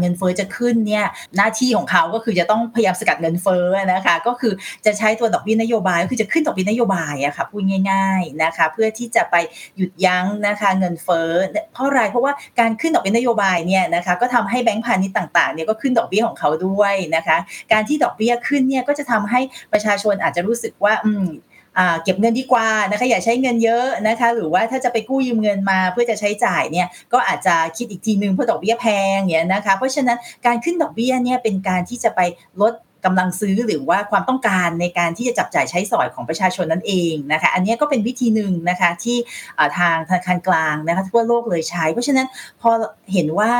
เงินเฟอ้อจะขึ้นเนี่ยหน้าที่ของเขาก็คือจะต้องพยายามสกัดเงินเฟอ้อนะคะก็คือจะใช้ตัวดอกเบี้ยนโยบายก็คือจะขึ้นดอกเบี้ยนโยบายอะค่ะพูดง่ายๆนะคะเพื่อที่จะไปหยุดยั้งนะคะเงินเฟอ้อเพราะอะไรเพราะว่าการขึ้นดอกเบี้ยนโยบายเนี่ยนะคะก็ทำให้แบงก์พาณิชย์ต่างๆเนี่ยก็ขึ้นดอกเบี้ยของเขาด้วยนะคะการที่ดอกเบี้ยขึ้นเนี่ยก็จะทำให้ประชาชนอาจจะรู้สึกว่าอืม เก็บเงินดีกว่านะคะอย่าใช้เงินเยอะนะคะ หรือว่าถ้าจะไปกู้ยืมเงินมาเพื่อจะใช้จ่ายเนี่ยก็อาจจะคิดอีกทีนึงเพราะดอกเบี้ยแพงเนี่ยนะคะ เพราะฉะนั้นการขึ้นดอกเบี้ยเนี่ยเป็นการที่จะไปลด กำลังซื้อหรือว่าความต้องการในการที่จะจับจ่ายใช้สอยของประชาชนนั่นเองนะคะ อันนี้ก็เป็นวิธีหนึ่งนะคะที่ทางธนาคารกลางนะคะทั่วโลกเลยใช้ เพราะฉะนั้นพอเห็นว่า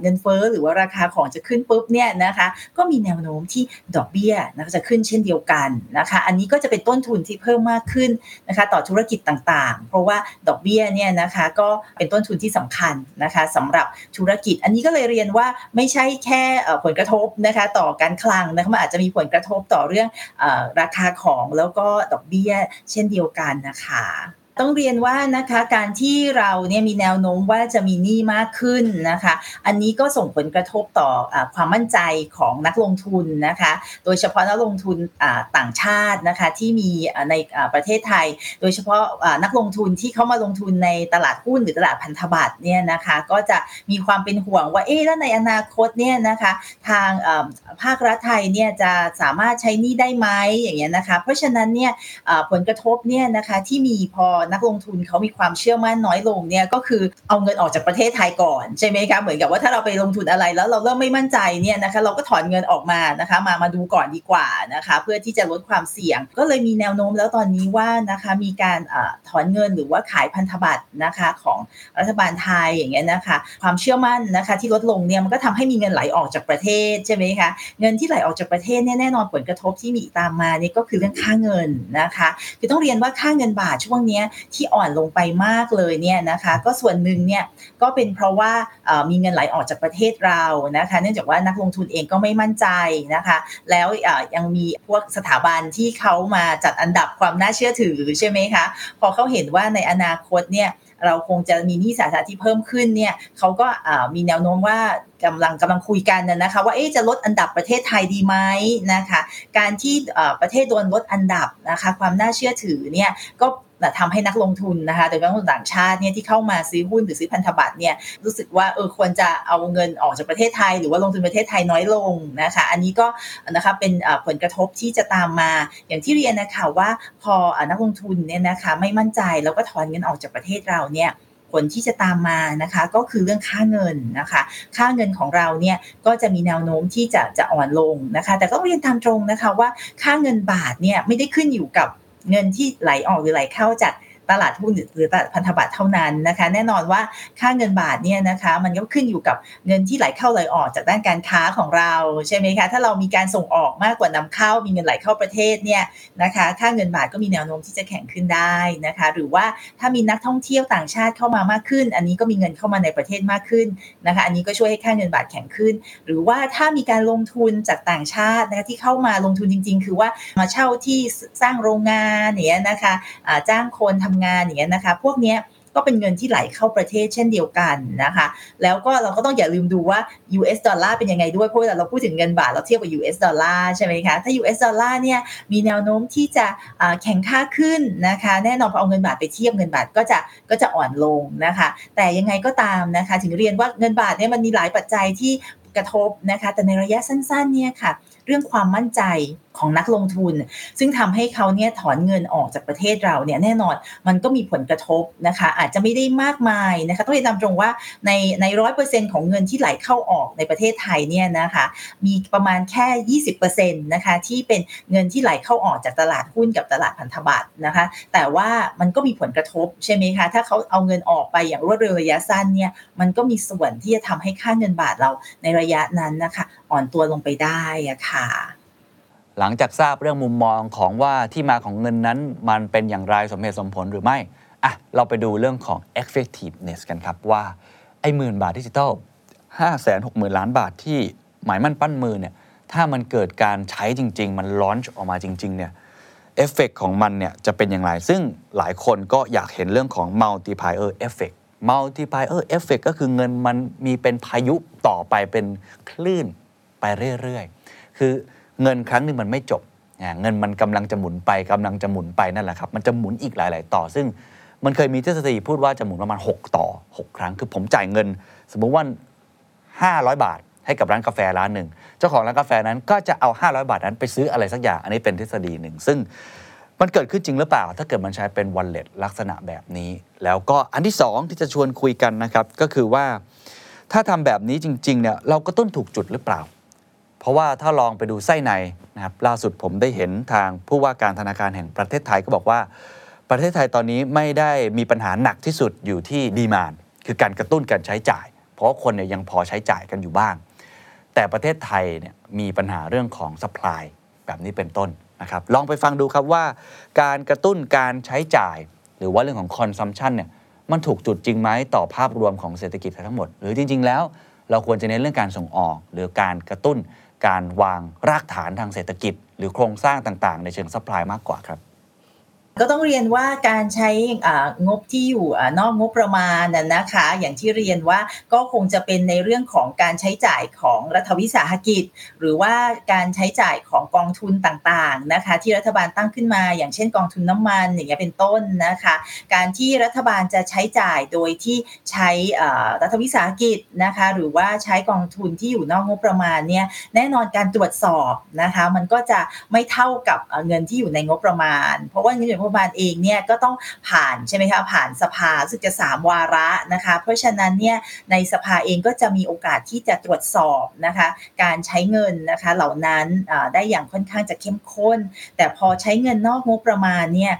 เงินเฟ้อหรือว่าราคาของจะขึ้นปุ๊บเนี่ยนะคะก็มีแนวโน้มที่ดอกเบี้ยนะคะจะขึ้นเช่นเดียวกันนะคะอันนี้ก็จะเป็นต้นทุนที่เพิ่มมากขึ้นนะคะต่อธุรกิจต่างๆ เพราะว่าดอกเบี้ยเนี่ยนะคะก็เป็นต้นทุนที่สำคัญนะคะสำหรับธุรกิจ อันนี้ก็เลยเรียนว่าไม่ใช่แค่ผลกระทบนะคะต่อการคลังนะคะอาจจะมีผลกระทบต่อเรื่องอราคาของแล้วก็ดอกเบี้ยเช่นเดียวกันนะคะ ต้องเรียนว่านะคะการที่เราเนี่ยมีแนวโน้มว่าจะมีหนี้มากขึ้นนะคะ อันนี้ก็ส่งผลกระทบต่ออความมั่นใจของนักลงทุนนะคะ โดยเฉพาะนักลงทุนต่างชาตินะคะที่มีในประเทศไทย โดยเฉพาะนักลงทุนที่เข้ามาลงทุนในตลาดหุ้นหรือตลาดพันธบัตรเนี่ยนะคะก็จะมีความเป็นห่วงว่าเอ๊ะแล้วในอนาคตเนี่ยนะคะทางภาครัฐไทยเนี่ยจะสามารถใช้หนี้ได้ไหมอย่างเงี้ยนะคะ เพราะฉะนั้นเนี่ยผลกระทบเนี่ยนะคะที่มีพอนักลงทุนเขามีความเชื่อมั่นน้อยลงเนี่ยก็คือเอาเงินออกจากประเทศไทยก่อนใช่ไหมคะเหมือนกับว่าถ้าเราไปลงทุนอะไรแล้วเราเริ่มไม่มั่นใจเนี่ยนะคะเราก็ถอนเงินออกมานะคะมามาดูก่อนดีกว่านะคะเพื่อที่จะลดความเสี่ยง ก็เลยมีแนวโน้มแล้วตอนนี้ว่านะคะมีการอถอนเงินหรือว่าขายพันธบัตรนะคะของรัฐบาลไทยอย่างเงี้ยนะคะความเชื่อมั่นนะคะที่ลดลงเนี่ยมันก็ทำให้มีเงินไหลออกจากประเทศใช่ไหมคะเงินที่ไหลออกจากประเทศเนี่ยแน่นอนผลกระทบที่มีตามมาเนี่ยก็คือเรื่องค่าเงินนะคะคือต้องเรียนว่าค่าเงินบาทช่วงนี้ที่อ่อนลงไปมากเลยเนี่ยนะคะก็ส่วนหนึ่งเนี่ยก็เป็นเพราะว่ามีเงินไหลออกจากประเทศเรานะคะเนื่องจากว่านักลงทุนเองก็ไม่มั่นใจนะคะ แล้วยังมีพวกสถาบันที่เขามาจัดอันดับความน่าเชื่อถือใช่ไหมคะพอเขาเห็นว่าในอนาคตเนี่ยเราคงจะมีหนี้สาธารณะที่เพิ่มขึ้นเนี่ยเขาก็มีแนวโน้มว่ากำลังกำลังคุยกันนะคะ ว่าจะลดอันดับประเทศไทยดีไหมนะคะ การที่ประเทศโดนลดอันดับนะคะความน่าเชื่อถือเนี่ยก็ทำให้นักลงทุนนะคะโดยเฉพาะนักลงทุนต่างชาติเนี่ยที่เข้ามาซื้อหุ้นหรือซื้อพันธบัตรเนี่ยรู้สึกว่าเออควรจะเอาเงินออกจากประเทศไทย หรือว่าลงทุนประเทศไทยน้อยลงนะคะ อันนี้ก็นะคะเป็นผลกระทบที่จะตามมาอย่างที่เรียนนะคะว่าพอนักลงทุนเนี่ยนะคะไม่มั่นใจแล้วก็ถอนเงินออกจากประเทศเราเนี่ย ผลที่จะตามมานะคะ ก็คือเรื่องค่าเงินนะคะ ค่าเงินของเราเนี่ยก็จะมีแนวโน้มที่จะจะอ่อนลงนะคะ แต่ก็เรียนตามตรงนะคะว่าค่าเงินบาทเนี่ยไม่ได้ขึ้นอยู่กับเงินที่ไหลออกหรือไหลเข้าจาก ตลาดหุ้นหรือตลาดพันธบัตรเท่านั้นนะคะ แน่นอนว่าค่าเงินบาทเนี่ยนะคะ มันก็ขึ้นอยู่กับเงินที่ไหลเข้าไหลออกจากด้านการค้าของเราใช่ไหมคะถ้าเรามีการส่งออกมากกว่านำเข้ามีเงินไหลเข้าประเทศเนี่ยนะคะ ค่าเงินบาทก็มีแนวโน้มที่จะแข็งขึ้นได้นะคะ หรือว่าถ้ามีนักท่องเที่ยวต่างชาติเข้ามามากขึ้น อันนี้ก็มีเงินเข้ามาในประเทศมากขึ้นนะคะ อันนี้ก็ช่วยให้ค่าเงินบาทแข็งขึ้น หรือว่าถ้ามีการลงทุนจากต่างชาตินะคะที่เข้ามาลงทุนจริง ๆ คือว่ามาเช่าที่สร้างโรงงานเนี้ยนะคะจ้างคนทำงานอย่างเงี้ยนะคะ พวกนี้ก็เป็นเงินที่ไหลเข้าประเทศเช่นเดียวกันนะคะ แล้วก็เราก็ต้องอย่าลืมดูว่า US ดอลลาร์เป็นยังไงด้วยเพราะเราพูดถึงเงินบาทเราเทียบกับ US ดอลลาร์ใช่ไหมคะ ถ้า US ดอลลาร์เนี่ยมีแนวโน้มที่จะแข็งค่าขึ้นนะคะ แน่นอนพอเอาเงินบาทไปเทียบเงินบาทก็จะก็จะอ่อนลงนะคะ แต่ยังไงก็ตามนะคะ ถึงเรียนว่าเงินบาทเนี่ยมันมีหลายปัจจัยที่กระทบนะคะ แต่ในระยะสั้นๆเนี่ยค่ะ เรื่องความมั่นใจ ของนักลงทุน ซึ่งทำให้เขาเนี่ยถอนเงินออกจากประเทศเราเนี่ยแน่นอนมันก็มีผลกระทบนะคะ อาจจะไม่ได้มากมายนะคะต้องเรียนตามตรงว่าในในร้อยเปอร์เซ็นของเงินที่ไหลเข้าออกในประเทศไทยเนี่ยนะคะมีประมาณแค่ยี่สิบเปอร์เซ็นต์นะคะที่เป็นเงินที่ไหลเข้าออกจากตลาดหุ้นกับตลาดพันธบัตรนะคะ แต่ว่ามันก็มีผลกระทบใช่ไหมคะถ้าเขาเอาเงินออกไปอย่างรวดเร็วระยะสั้นเนี่ยมันก็มีส่วนที่จะทำให้ค่าเงินบาทเราในระยะนั้นนะคะ อ่อนตัวลงไปได้อะค่ะ หลังจากทราบเรื่องมุมมองของว่าที่มาของเงินนั้น มันเป็นอย่างไรสมเหตุสมผลหรือไม่อะเราไปดูเรื่องของ effectiveness กันครับว่าไอ้หมื่นบาทดิจิตอล5 6 0 0 0 0ล้านบาทที่หมายมั่นปั้นมือเนี่ยถ้ามันเกิดการใช้จริง ๆ มัน launch ออกมาจริง ๆ เนี่ยเอฟเฟกของมันเนี่ยจะเป็นอย่างไร ซึ่งหลายคนก็อยากเห็นเรื่องของ multiplier effect multiplier effect ก็คือเงินมันมีเป็นพายุต่อไปเป็นคลื่นไปเรื่อย ๆ คือ เงินครั้งหนึ่งมันไม่จบ เงินมันกำลังจะหมุนไปกำลังจะหมุนไปนั่นแหละครับ มันจะหมุนอีกหลาย ๆ ต่อ ซึ่งมันเคยมีทฤษฎีพูดว่าจะหมุนประมาณ 6 ต่อ 6 ครั้ง คือผมจ่ายเงิน สมมุติว่า500 บาท ให้กับร้านกาแฟร้านหนึ่ง เจ้าของร้านกาแฟนั้นก็จะเอา 500 บาทนั้นไปซื้ออะไรสักอย่าง อันนี้เป็นทฤษฎีหนึ่ง ซึ่งมันเกิดขึ้นจริงหรือเปล่า ถ้าเกิดมันใช้เป็นวอลเล็ตลักษณะแบบนี้ แล้วก็อันที่ 2 ที่จะชวนคุยกันนะครับ ก็คือว่าถ้าทำแบบนี้จริง ๆ เนี่ย เราก็ต้นถูกจุดหรือเปล่า ราะว่าถ้าลองไปดูไส้ในนะครับล่าสุดผมได้เห็นทางผู้ว่าการธนาคารแห่งประเทศไทยก็บอกว่า ประเทศไทยตอนนี้ไม่ได้มีปัญหาหนักที่สุดอยู่ที่ demand คือการกระตุ้นการใช้จ่าย เพราะคนเนี่ยยังพอใช้จ่ายกันอยู่บ้าง แต่ประเทศไทยเนี่ยมีปัญหาเรื่องของ supply แบบนี้เป็นต้นนะครับลองไปฟังดูครับว่า การกระตุ้นการใช้จ่าย หรือว่าเรื่องของ consumption เนี่ยมันถูกจุดจริงไหมต่อภาพรวมของเศรษฐกิจทั้งหมด หรือจริง ๆ แล้ว เราควรจะเน้นเรื่องการส่งออก หรือการกระตุ้น การวางรากฐานทางเศรษฐกิจ หรือโครงสร้างต่าง ๆ ในเชิง supply มากกว่าครับ ก็ต้องเรียนว่าการใช้งบที่อยู่นอกงบประมาณนะคะ อย่างที่เรียนว่าก็คงจะเป็นในเรื่องของการใช้จ่ายของรัฐวิสาหกิจ หรือว่าการใช้จ่ายของกองทุนต่างๆนะคะ ที่รัฐบาลตั้งขึ้นมา อย่างเช่นกองทุนน้ำมันอย่างเงี้ยเป็นต้นนะคะ การที่รัฐบาลจะใช้จ่ายโดยที่ใช้รัฐวิสาหกิจนะคะ หรือว่าใช้กองทุนที่อยู่นอกงบประมาณเนี่ยแน่นอนการตรวจสอบนะคะ มันก็จะไม่เท่ากับเงินที่อยู่ในงบประมาณ เพราะว่าเงินในงบประมาณเองเนี่ยก็ต้องผ่านใช่ไหมคะผ่านสภาซึ่งจะสามวาระนะคะ เพราะฉะนั้นเนี่ยในสภาเองก็จะมีโอกาสที่จะตรวจสอบนะคะการใช้เงินนะคะเหล่านั้นได้อย่างค่อนข้างจะเข้มข้น แต่พอใช้เงินนอกงบประมาณเนี่ย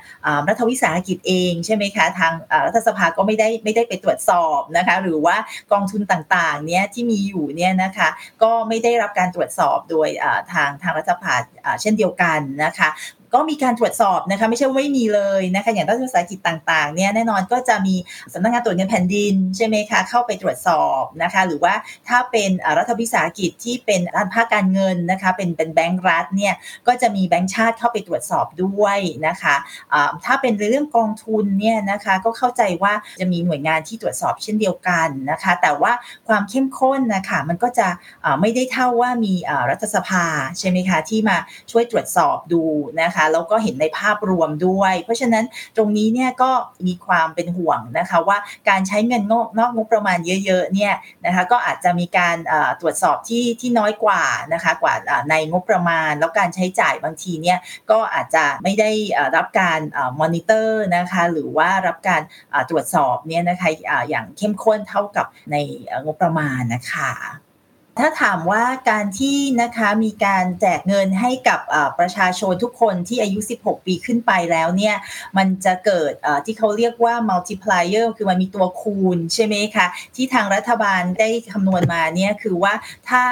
รัฐวิสาหกิจเองใช่ไหมคะทางรัฐสภาก็ไม่ได้ไม่ได้ไปตรวจสอบนะคะหรือว่ากองทุนต่างๆเนี่ยที่มีอยู่เนี่ยนะคะก็ไม่ได้รับการตรวจสอบโดยทางทางรัฐสภาเช่นเดียวกันนะคะ ก็มีการตรวจสอบนะคะไม่ใช่ว่าไม่มีเลยนะคะอย่างรัฐวิสาหกิจต่างๆเนี่ยแน่นอนก็จะมีสำนักงานตรวจเงินแผ่นดินใช่ไหมคะเข้าไปตรวจสอบนะคะหรือว่าถ้าเป็นรัฐวิสาหกิจที่เป็นด้านภาคการเงินนะคะเป็นเป็นแบงก์รัฐเนี่ยก็จะมีแบงก์ชาติเข้าไปตรวจสอบด้วยนะคะอ่าถ้าเป็นเรื่องกองทุนเนี่ยนะคะก็เข้าใจว่าจะมีหน่วยงานที่ตรวจสอบเช่นเดียวกันนะคะแต่ว่าความเข้มข้นนะคะมันก็จะไม่ได้เท่าว่ามีรัฐสภาใช่ไหมคะที่มาช่วยตรวจสอบดูนะคะแล้วก็เห็นในภาพรวมด้วย เพราะฉะนั้นตรงนี้เนี่ยก็มีความเป็นห่วงนะคะว่าการใช้เงินนอกนอกงบประมาณเยอะๆเนี่ยนะคะก็อาจจะมีการตรวจสอบที่ที่น้อยกว่านะคะกว่าในงบประมาณ แล้วการใช้จ่ายบางทีเนี่ยก็อาจจะไม่ได้รับการมอนิเตอร์นะคะหรือว่ารับการตรวจสอบเนี่ยนะคะอย่างเข้มข้นเท่ากับในงบประมาณนะคะ ถ้าถามว่าการที่นะคะมีการแจกเงินให้กับประชาชนทุกคนที่อายุ 16 ปีขึ้นไปแล้วเนี่ยมันจะเกิดที่เขาเรียกว่า multiplier คือมันมีตัวคูณใช่ไหมคะที่ทางรัฐบาลได้คำนวณมาเนี่ยคือว่าถ้า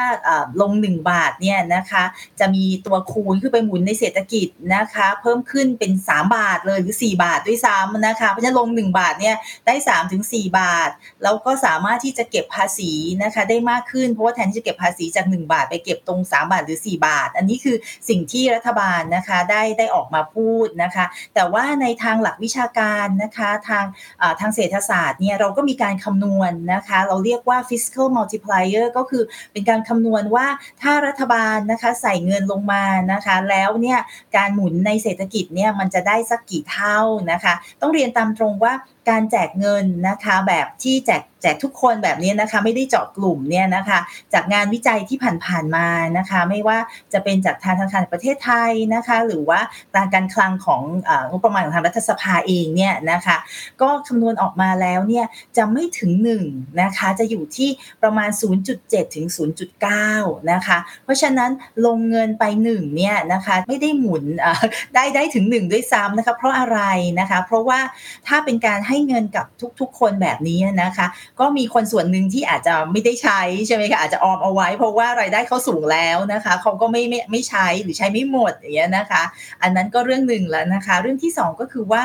ลง 1 บาทเนี่ยนะคะจะมีตัวคูณคือไปหมุนในเศรษฐกิจนะคะเพิ่มขึ้นเป็น 3 บาทเลยหรือ 4 บาทด้วยซ้ำนะคะเพราะฉะนั้นลง 1 บาทเนี่ยได้3ถึง4บาท แล้วก็สามารถที่จะเก็บภาษีนะคะได้มากขึ้นเพราะว่าแทนที่จะเก็บภาษีจาก 1 บาทไปเก็บตรง 3 บาทหรือ 4 บาท อันนี้คือสิ่งที่รัฐบาลนะคะได้ได้ออกมาพูดนะคะ แต่ว่าในทางหลักวิชาการนะคะทางทางเศรษฐศาสตร์เนี่ยเราก็มีการคำนวณนะคะ เราเรียกว่า fiscal multiplier ก็คือเป็นการคำนวณว่าถ้ารัฐบาลนะคะใส่เงินลงมานะคะ แล้วเนี่ยการหมุนในเศรษฐกิจเนี่ยมันจะได้สักกี่เท่านะคะ ต้องเรียนตามตรงว่า การแจกเงินนะคะแบบที่แจกแจกทุกคนแบบนี้นะคะไม่ได้เจาะกลุ่มเนี่ยนะคะจากงานวิจัยที่ผ่านๆมานะคะไม่ว่าจะเป็นจากทางธนาคารประเทศไทยนะคะหรือว่าทางการคลังของงบประมาณของทางรัฐสภาเองเนี่ยนะคะก็คำนวณออกมาแล้วเนี่ยจะไม่ถึง1นะคะจะอยู่ที่ประมาณ 0.7 ถึง 0.9นะคะเพราะฉะนั้นลงเงินไป1เนี่ยนะคะไม่ได้หมุนได้ได้ถึง 1 ด้วยซ้ำนะคะเพราะอะไรนะคะเพราะว่าถ้าเป็นการใให้เงินกับทุกๆ คนแบบนี้นะคะ ก็มีคนส่วนหนึ่งที่อาจจะไม่ได้ใช้ใช่ไหมคะอาจจะออมเอาไว้ เพราะว่ารายได้เขาสูงแล้วนะคะเขาก็ไม่ไม่ไม่ใช้หรือใช้ไม่หมดอย่างเงี้ยนะคะ อันนั้นก็เรื่องหนึ่งแล้วนะคะ เรื่องที่สองก็คือว่า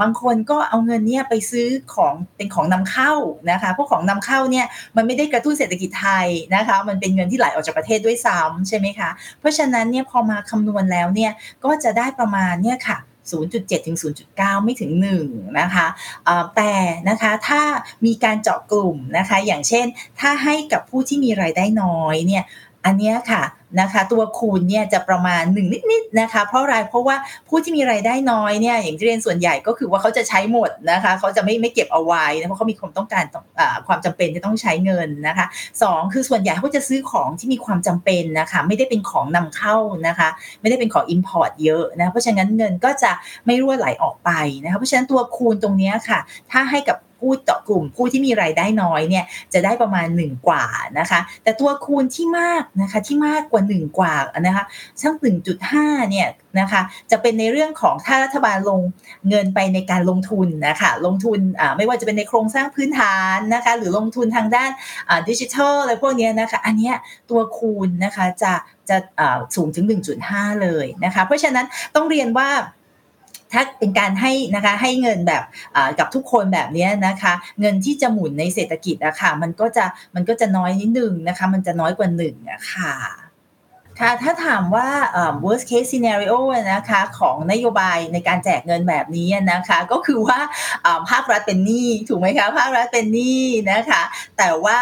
บางคนก็เอาเงินเนี่ยไปซื้อของเป็นของนำเข้านะคะพวกของนำเข้าเนี่ยมันไม่ได้กระตุ้นเศรษฐกิจไทยนะคะ มันเป็นเงินที่ไหลออกจากประเทศด้วยซ้ำใช่ไหมคะเพราะฉะนั้นเนี่ยพอมาคำนวณแล้วเนี่ยก็จะได้ประมาณเนี่ยค่ะ 0.7 ถึง 0.9 ไม่ถึง 1 นะคะแต่นะคะถ้ามีการเจาะกลุ่มนะคะ อย่างเช่น ถ้าให้กับผู้ที่มีรายได้น้อยเนี่ย อันนี้ค่ะนะคะตัวคูณเนี่ยจะประมาณ1นิดๆนะคะ เพราะอะไรเพราะว่าผู้ที่มีรายได้น้อยเนี่ยอย่างที่เรียนส่วนใหญ่ก็คือว่าเขาจะใช้หมดนะคะเขาจะไม่ไม่เก็บเอาไว้นะเพราะเขามีความต้องการความจำเป็นที่ต้องใช้เงินนะคะสองคือส่วนใหญ่เขาจะซื้อของที่มีความจำเป็นนะคะไม่ได้เป็นของนำเข้านะคะ ไม่ได้เป็นของ Import เยอะนะเพราะฉะนั้นเงินก็จะไม่รั่วไหลออกไปนะคะเพราะฉะนั้นตัวคูณตรงนี้ค่ะ ถ้าให้กับ ผู้เจาะกลุ่มผู้ที่มีรายได้น้อยเนี่ยจะได้ประมาณ 1 กว่านะคะ แต่ตัวคูณที่มากนะคะที่มากกว่า 1 กว่านะคะช่าง1.5เนี่ยนะคะจะเป็นในเรื่องของถ้ารัฐบาลลงเงินไปในการลงทุนนะคะลงทุนไม่ว่าจะเป็นในโครงสร้างพื้นฐานนะคะหรือลงทุนทางด้านดิจิทัลอะไรพวกนี้นะคะอันนี้ตัวคูณนะคะจะจะสูงถึง 1.5 เลยนะคะเพราะฉะนั้นต้องเรียนว่า ถ้าเป็นการให้นะคะให้เงินแบบกับทุกคนแบบนี้นะคะ เงินที่จะหมุนในเศรษฐกิจอะค่ะมันก็จะมันก็จะน้อยนิดนึงนะคะ มันจะน้อยกว่าหนึ่งอะค่ะค่ะถ้าถามว่า worst case scenario นะคะของนโยบายในการแจกเงินแบบนี้นะคะก็คือว่าภาครัฐเป็นหนี้ถูกไหมคะภาครัฐเป็นหนี้นะคะ แต่ว่า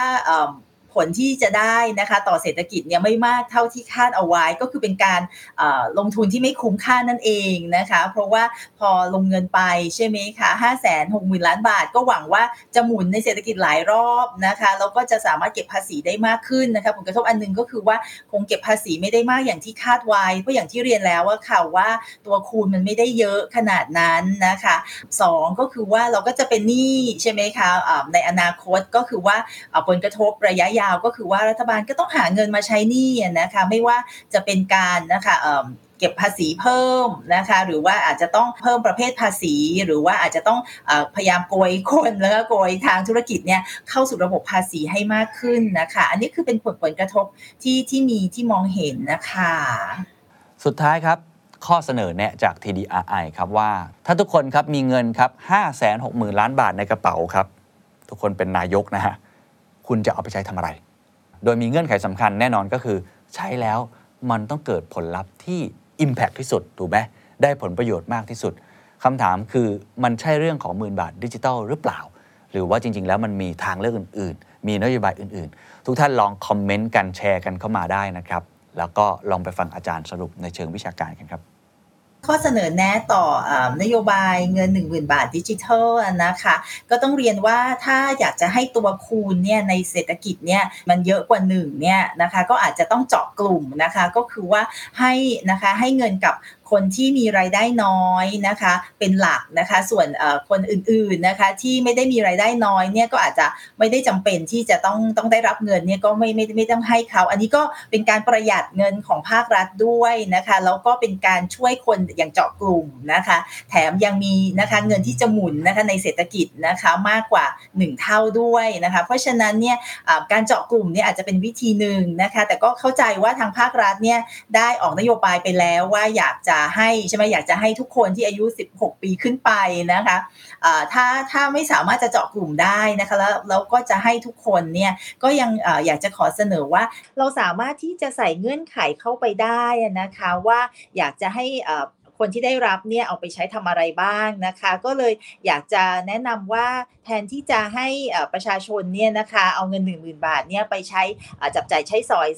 ผลที่จะได้นะคะต่อเศรษฐกิจเนี่ยไม่มากเท่าที่คาดเอาไว้ ก็คือเป็นการลงทุนที่ไม่คุ้มค่านั่นเองนะคะเพราะว่าพอลงเงินไปใช่ไหมคะห้าแสนหกหมื่นล้านบาท ก็หวังว่าจะหมุนในเศรษฐกิจหลายรอบนะคะแล้วก็จะสามารถเก็บภาษีได้มากขึ้นนะคะผลกระทบอันนึงก็คือว่าคงเก็บภาษีไม่ได้มากอย่างที่คาดไว้เพราะอย่างที่เรียนแล้วว่าค่ะว่าตัวคูณมันไม่ได้เยอะขนาดนั้นนะคะสองก็คือว่าเราก็จะเป็นหนี้ใช่ไหมคะในอนาคตก็คือว่าผลกระทบระยะยาวก็คือว่ารัฐบาลก็ต้องหาเงินมาใช้หนี้นะคะไม่ว่าจะเป็นการนะคะเก็บภาษีเพิ่มนะคะหรือว่าอาจจะต้องเพิ่มประเภทภาษี หรือว่าอาจจะต้องอพยายามโกยคนแล้วก็โกยทางธุรกิจเนี่ยเข้าสู่ระบบภาษีให้มากขึ้นนะคะ อันนี้คือเป็นผลผลกระทบที่ที่มีที่มองเห็นนะคะ สุดท้ายครับข้อเสนอแนะจาก TDRI ครับว่า ถ้าทุกคนครับมีเงินครับ 560,000 ล้านบาทในกระเป๋าครับ ทุกคนเป็นนายกนะฮะ คุณจะเอาไปใช้ทำอะไร โดยมีเงื่อนไขสำคัญแน่นอนก็คือ ใช้แล้วมันต้องเกิดผลลัพธ์ที่ Impact ที่สุดถูกไหมได้ผลประโยชน์มากที่สุดคำถามคือมันใช่เรื่องของหมื่นบาทดิจิทัลหรือเปล่า หรือว่าจริง ๆ แล้วมันมีทางเลือกอื่น ๆ มีนโยบายอื่น ๆ ทุกท่านลองคอมเมนต์กันแชร์กันเข้ามาได้นะครับแล้วก็ลองไปฟังอาจารย์สรุปในเชิงวิชาการกันครับ ข้อเสนอแนะต่อนโยบายเงิน 1 0,000 บาทดิจิทัลนะคะ ก็ต้องเรียนว่าถ้าอยากจะให้ตัวคูณเนี่ยในเศรษฐกิจเนี่ยมันเยอะกว่า1เนี่ยนะคะก็อาจจะต้องเจาะกลุ่มนะคะก็คือว่าให้นะคะให้เงินกับคนที่มีรายได้น้อยนะคะ เป็นหลักนะคะ ส่วนคนอื่นๆนะคะ ที่ไม่ได้มีรายได้น้อยเนี่ยก็อาจจะไม่ได้จำเป็นที่จะต้องต้องได้รับเงินเนี่ยก็ไม่ไม่ไม่ต้องให้เขา อันนี้ก็เป็นการประหยัดเงินของภาครัฐด้วยนะคะแล้วก็เป็นการช่วยคนอย่างเจาะกลุ่มนะคะ แถมยังมีนะคะเงินที่จะหมุนนะคะในเศรษฐกิจนะคะมากกว่า 1 เท่าด้วยนะคะ เพราะฉะนั้นเนี่ยการเจาะกลุ่มเนี่ยอาจจะเป็นวิธีหนึ่งนะคะ แต่ก็เข้าใจว่าทางภาครัฐเนี่ยได้ออกนโยบายไปแล้วว่าอยากจะให้ใช่ไหมอยากจะให้ทุกคนที่อายุ 16 ปีขึ้นไปนะคะถ้าถ้าไม่สามารถจะเจาะกลุ่มได้นะคะแล้วเราก็จะให้ทุกคนเนี่ยก็ยังอยากจะขอเสนอว่า เราสามารถที่จะใส่เงื่อนไขเข้าไปได้นะคะว่าอยากจะให้คนที่ได้รับเนี่ยเอาไปใช้ทำอะไรบ้างนะคะ ก็เลยอยากจะแนะนำว่าแทนที่จะให้ประชาชนเนี่ยนะคะเอาเงิน 1 0,000 บาทเนี่ยไปใช้จับจ่ายใช้สอย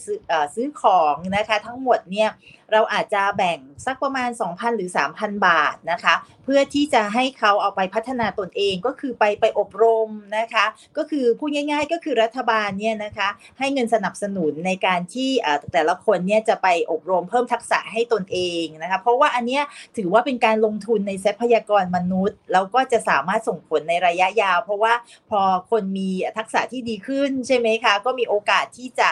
ซื้อของนะคะทั้งหมดเนี่ยเราอาจจะแบ่งสักประมาณ 2,000 หรือ 3,000 บาทนะคะ เพื่อที่จะให้เขาเอาไปพัฒนาตนเองก็คือไปไปอบรมนะคะ ก็คือพูดง่าย ๆ ก็คือรัฐบาลเนี่ยนะคะให้เงินสนับสนุนในการที่แต่ละคนเนี่ยจะไปอบรมเพิ่มทักษะให้ตนเองนะคะเพราะว่าอันเนี้ยถือว่าเป็นการลงทุนในทรัพยากรมนุษย์แล้วก็จะสามารถส่งผลในระยะยาว เพราะว่าพอคนมีทักษะที่ดีขึ้นใช่ไหมคะก็มีโอกาสที่จะ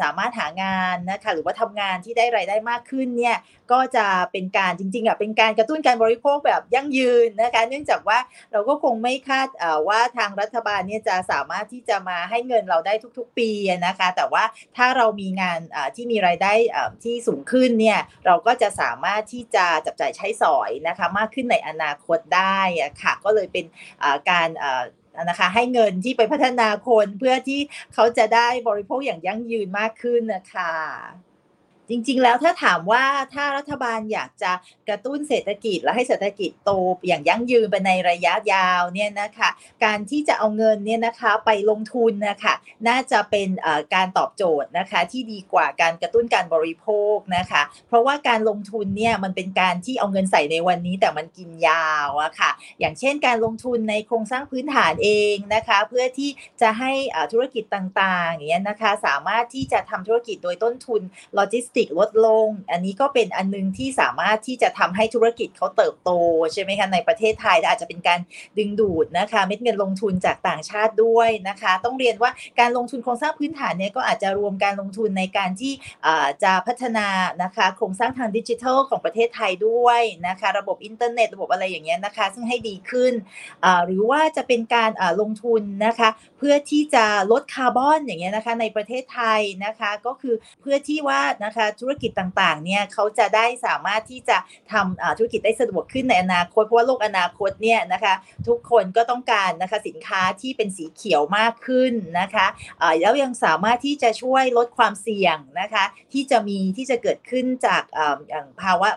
สามารถหางานนะคะหรือว่าทำงานที่ได้รายได้มากขึ้นเนี่ยก็จะเป็นการจริงๆอะเป็นการกระตุ้นการบริโภคแบบยั่งยืนนะคะเนื่องจากว่าเราก็คงไม่คาดว่าทางรัฐบาลเนี่ยจะสามารถที่จะมาให้เงินเราได้ทุกๆ ปีนะคะ แต่ว่าถ้าเรามีงานที่มีรายได้ที่สูงขึ้นเนี่ยเราก็จะสามารถที่จะจับจ่ายใช้สอยนะคะมากขึ้นในอนาคตได้ค่ะก็เลยเป็นการนะคะให้เงินที่ไปพัฒนาคนเพื่อที่เขาจะได้บริโภคอย่างยั่งยืนมากขึ้นนะคะ จริง ๆ แล้วถ้าถามว่าถ้ารัฐบาลอยากจะกระตุ้นเศรษฐกิจและให้เศรษฐกิจโตอย่างยั่งยืนไปในระยะยาวเนี่ยนะคะการที่จะเอาเงินเนี่ยนะคะไปลงทุนนะคะน่าจะเป็นการตอบโจทย์นะคะที่ดีกว่าการกระตุ้นการบริโภคนะคะเพราะว่าการลงทุนเนี่ยมันเป็นการที่เอาเงินใส่ในวันนี้แต่มันกินยาวอะค่ะอย่างเช่นการลงทุนในโครงสร้างพื้นฐานเองนะคะเพื่อที่จะให้ธุรกิจต่างๆอย่างเงี้ยนะคะสามารถที่จะทำธุรกิจโดยต้นทุนโลจิสติติกลดลง อันนี้ก็เป็นอันนึงที่สามารถที่จะทำให้ธุรกิจเขาเติบโตใช่ไหมคะในประเทศไทยอาจจะเป็นการดึงดูดนะคะเม็ดเงินลงทุนจากต่างชาติด้วยนะคะ ต้องเรียนว่าการลงทุนโครงสร้างพื้นฐานเนี่ยก็อาจจะรวมการลงทุนในการที่จะพัฒนานะคะโครงสร้างทางดิจิทัลของประเทศไทยด้วยนะคะ ระบบอินเทอร์เน็ตระบบอะไรอย่างเงี้ยนะคะ ซึ่งให้ดีขึ้น หรือว่าจะเป็นการลงทุนนะคะ เพื่อที่จะลดคาร์บอนอย่างเงี้ยนะคะในประเทศไทยนะคะ ก็คือเพื่อที่ว่านะคะธุรกิจต่างๆเนี่ยเขาจะได้สามารถที่จะทำธุรกิจได้สะดวกขึ้นในอนาคตเพราะว่าโลกอนาคตเนี่ยนะคะทุกคนก็ต้องการนะคะสินค้าที่เป็นสีเขียวมากขึ้นนะคะแล้วยังสามารถที่จะช่วยลดความเสี่ยงนะคะที่จะมีที่จะเกิดขึ้นจากอย่างภาวะ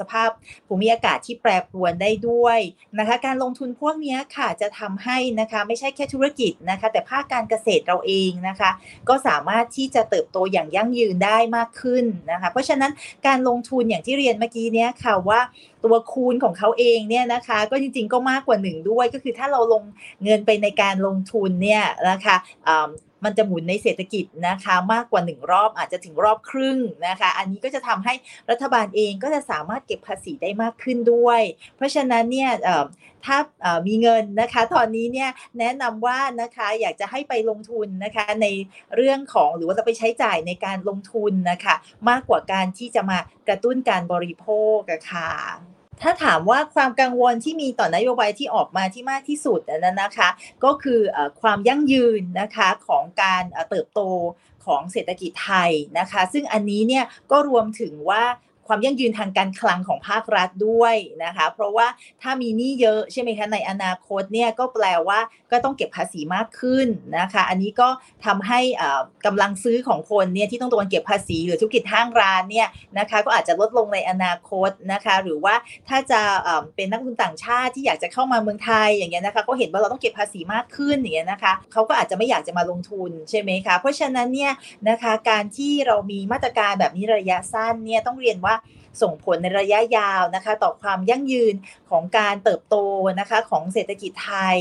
สภาพภูมิอากาศที่แปรปรวนได้ด้วยนะคะการลงทุนพวกนี้ค่ะจะทำให้นะคะไม่ใช่แค่ธุรกิจนะคะแต่ภาคการเกษตรเราเองนะคะก็สามารถที่จะเติบโตอย่างยั่งยืนได้มากขึ้นนะคะเพราะฉะนั้นการลงทุนอย่างที่เรียนเมื่อกี้เนี้ยค่ะว่าตัวคูณของเขาเองเนี่ยนะคะก็จริงๆก็มากกว่าหนึ่งด้วยก็คือถ้าเราลงเงินไปในการลงทุนเนี่ยนะคะ มันจะหมุนในเศรษฐกิจนะคะมากกว่าหนึ่งรอบอาจจะถึงรอบครึ่งนะคะ อันนี้ก็จะทำให้รัฐบาลเองก็จะสามารถเก็บภาษีได้มากขึ้นด้วย เพราะฉะนั้นเนี่ยถ้ามีเงินนะคะ ตอนนี้เนี่ยแนะนำว่านะคะอยากจะให้ไปลงทุนนะคะในเรื่องของหรือว่าจะไปใช้จ่ายในการลงทุนนะคะ มากกว่าการที่จะมากระตุ้นการบริโภคะค่ะ ถ้าถามว่าความกังวลที่มีต่อนโยบายที่ออกมาที่มากที่สุดนั้นนะคะ ก็คือความยั่งยืนนะคะของการเติบโตของเศรษฐกิจไทยนะคะ ซึ่งอันนี้เนี่ยก็รวมถึงว่า ความยั่งยืนทางการคลังของภาครัฐด้วยนะคะ เพราะว่าถ้ามีหนี้เยอะใช่ไหมคะในอนาคตเนี่ยก็แปลว่าก็ต้องเก็บภาษีมากขึ้นนะคะ อันนี้ก็ทำให้เอ่อกำลังซื้อของคนเนี่ยที่ต้องโดนเก็บภาษีหรือธุรกิจห้างร้านเนี่ยนะคะก็อาจจะลดลงในอนาคตนะคะ หรือว่าถ้าจะเอ่อเป็นนักลงทุนต่างชาติที่อยากจะเข้ามาเมืองไทยอย่างเงี้ยนะคะก็เห็นว่าเราต้องเก็บภาษีมากขึ้นอย่างเงี้ยนะคะเขาก็อาจจะไม่อยากจะมาลงทุนใช่ไหมคะเพราะฉะนั้นเนี่ยนะคะการที่เรามีมาตรการแบบนี้ระยะสั้นเนี่ยต้องเรียนว่า ส่งผลในระยะยาวนะคะ ต่อความยั่งยืนของการเติบโตนะคะของเศรษฐกิจไทย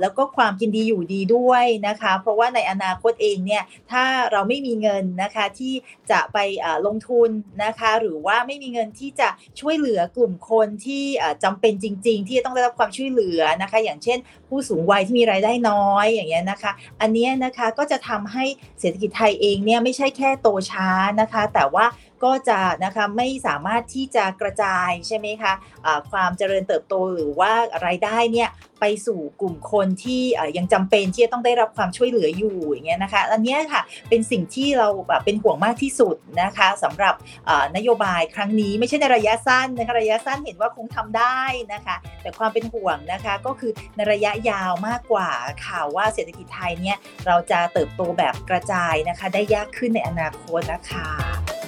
แล้วก็ความกินดีอยู่ดีด้วยนะคะ เพราะว่าในอนาคตเองเนี่ยถ้าเราไม่มีเงินนะคะที่จะไปลงทุนนะคะหรือว่าไม่มีเงินที่จะช่วยเหลือกลุ่มคนที่อ่าจำเป็นจริง ๆ ที่จะต้องได้รับความช่วยเหลือนะคะ อย่างเช่น ผู้สูงวัยที่มีรายได้น้อยอย่างเงี้ยนะคะ อันนี้นะคะก็จะทำให้เศรษฐกิจไทยเองเนี่ยไม่ใช่แค่โตช้านะคะ แต่ว่าก็จะนะคะไม่สามารถที่จะกระจายใช่ไหมคะะความเจริญเติบโตหรือว่ารายได้เนี่ย ไปสู่กลุ่มคนที่ยังจำเป็นที่จะต้องได้รับความช่วยเหลืออยู่อย่างเงี้ยนะคะอันนี้ค่ะเป็นสิ่งที่เราเป็นห่วงมากที่สุดนะคะสำหรับนโยบายครั้งนี้ไม่ใช่ในระยะสั้นนะคะระยะสั้นเห็นว่าคงทำได้นะคะแต่ความเป็นห่วงนะคะก็คือในระยะยาวมากกว่าค่ะว่าเศรษฐกิจไทยเนี่ยเราจะเติบโตแบบกระจายนะคะได้ยากขึ้นในอนาคตนะคะ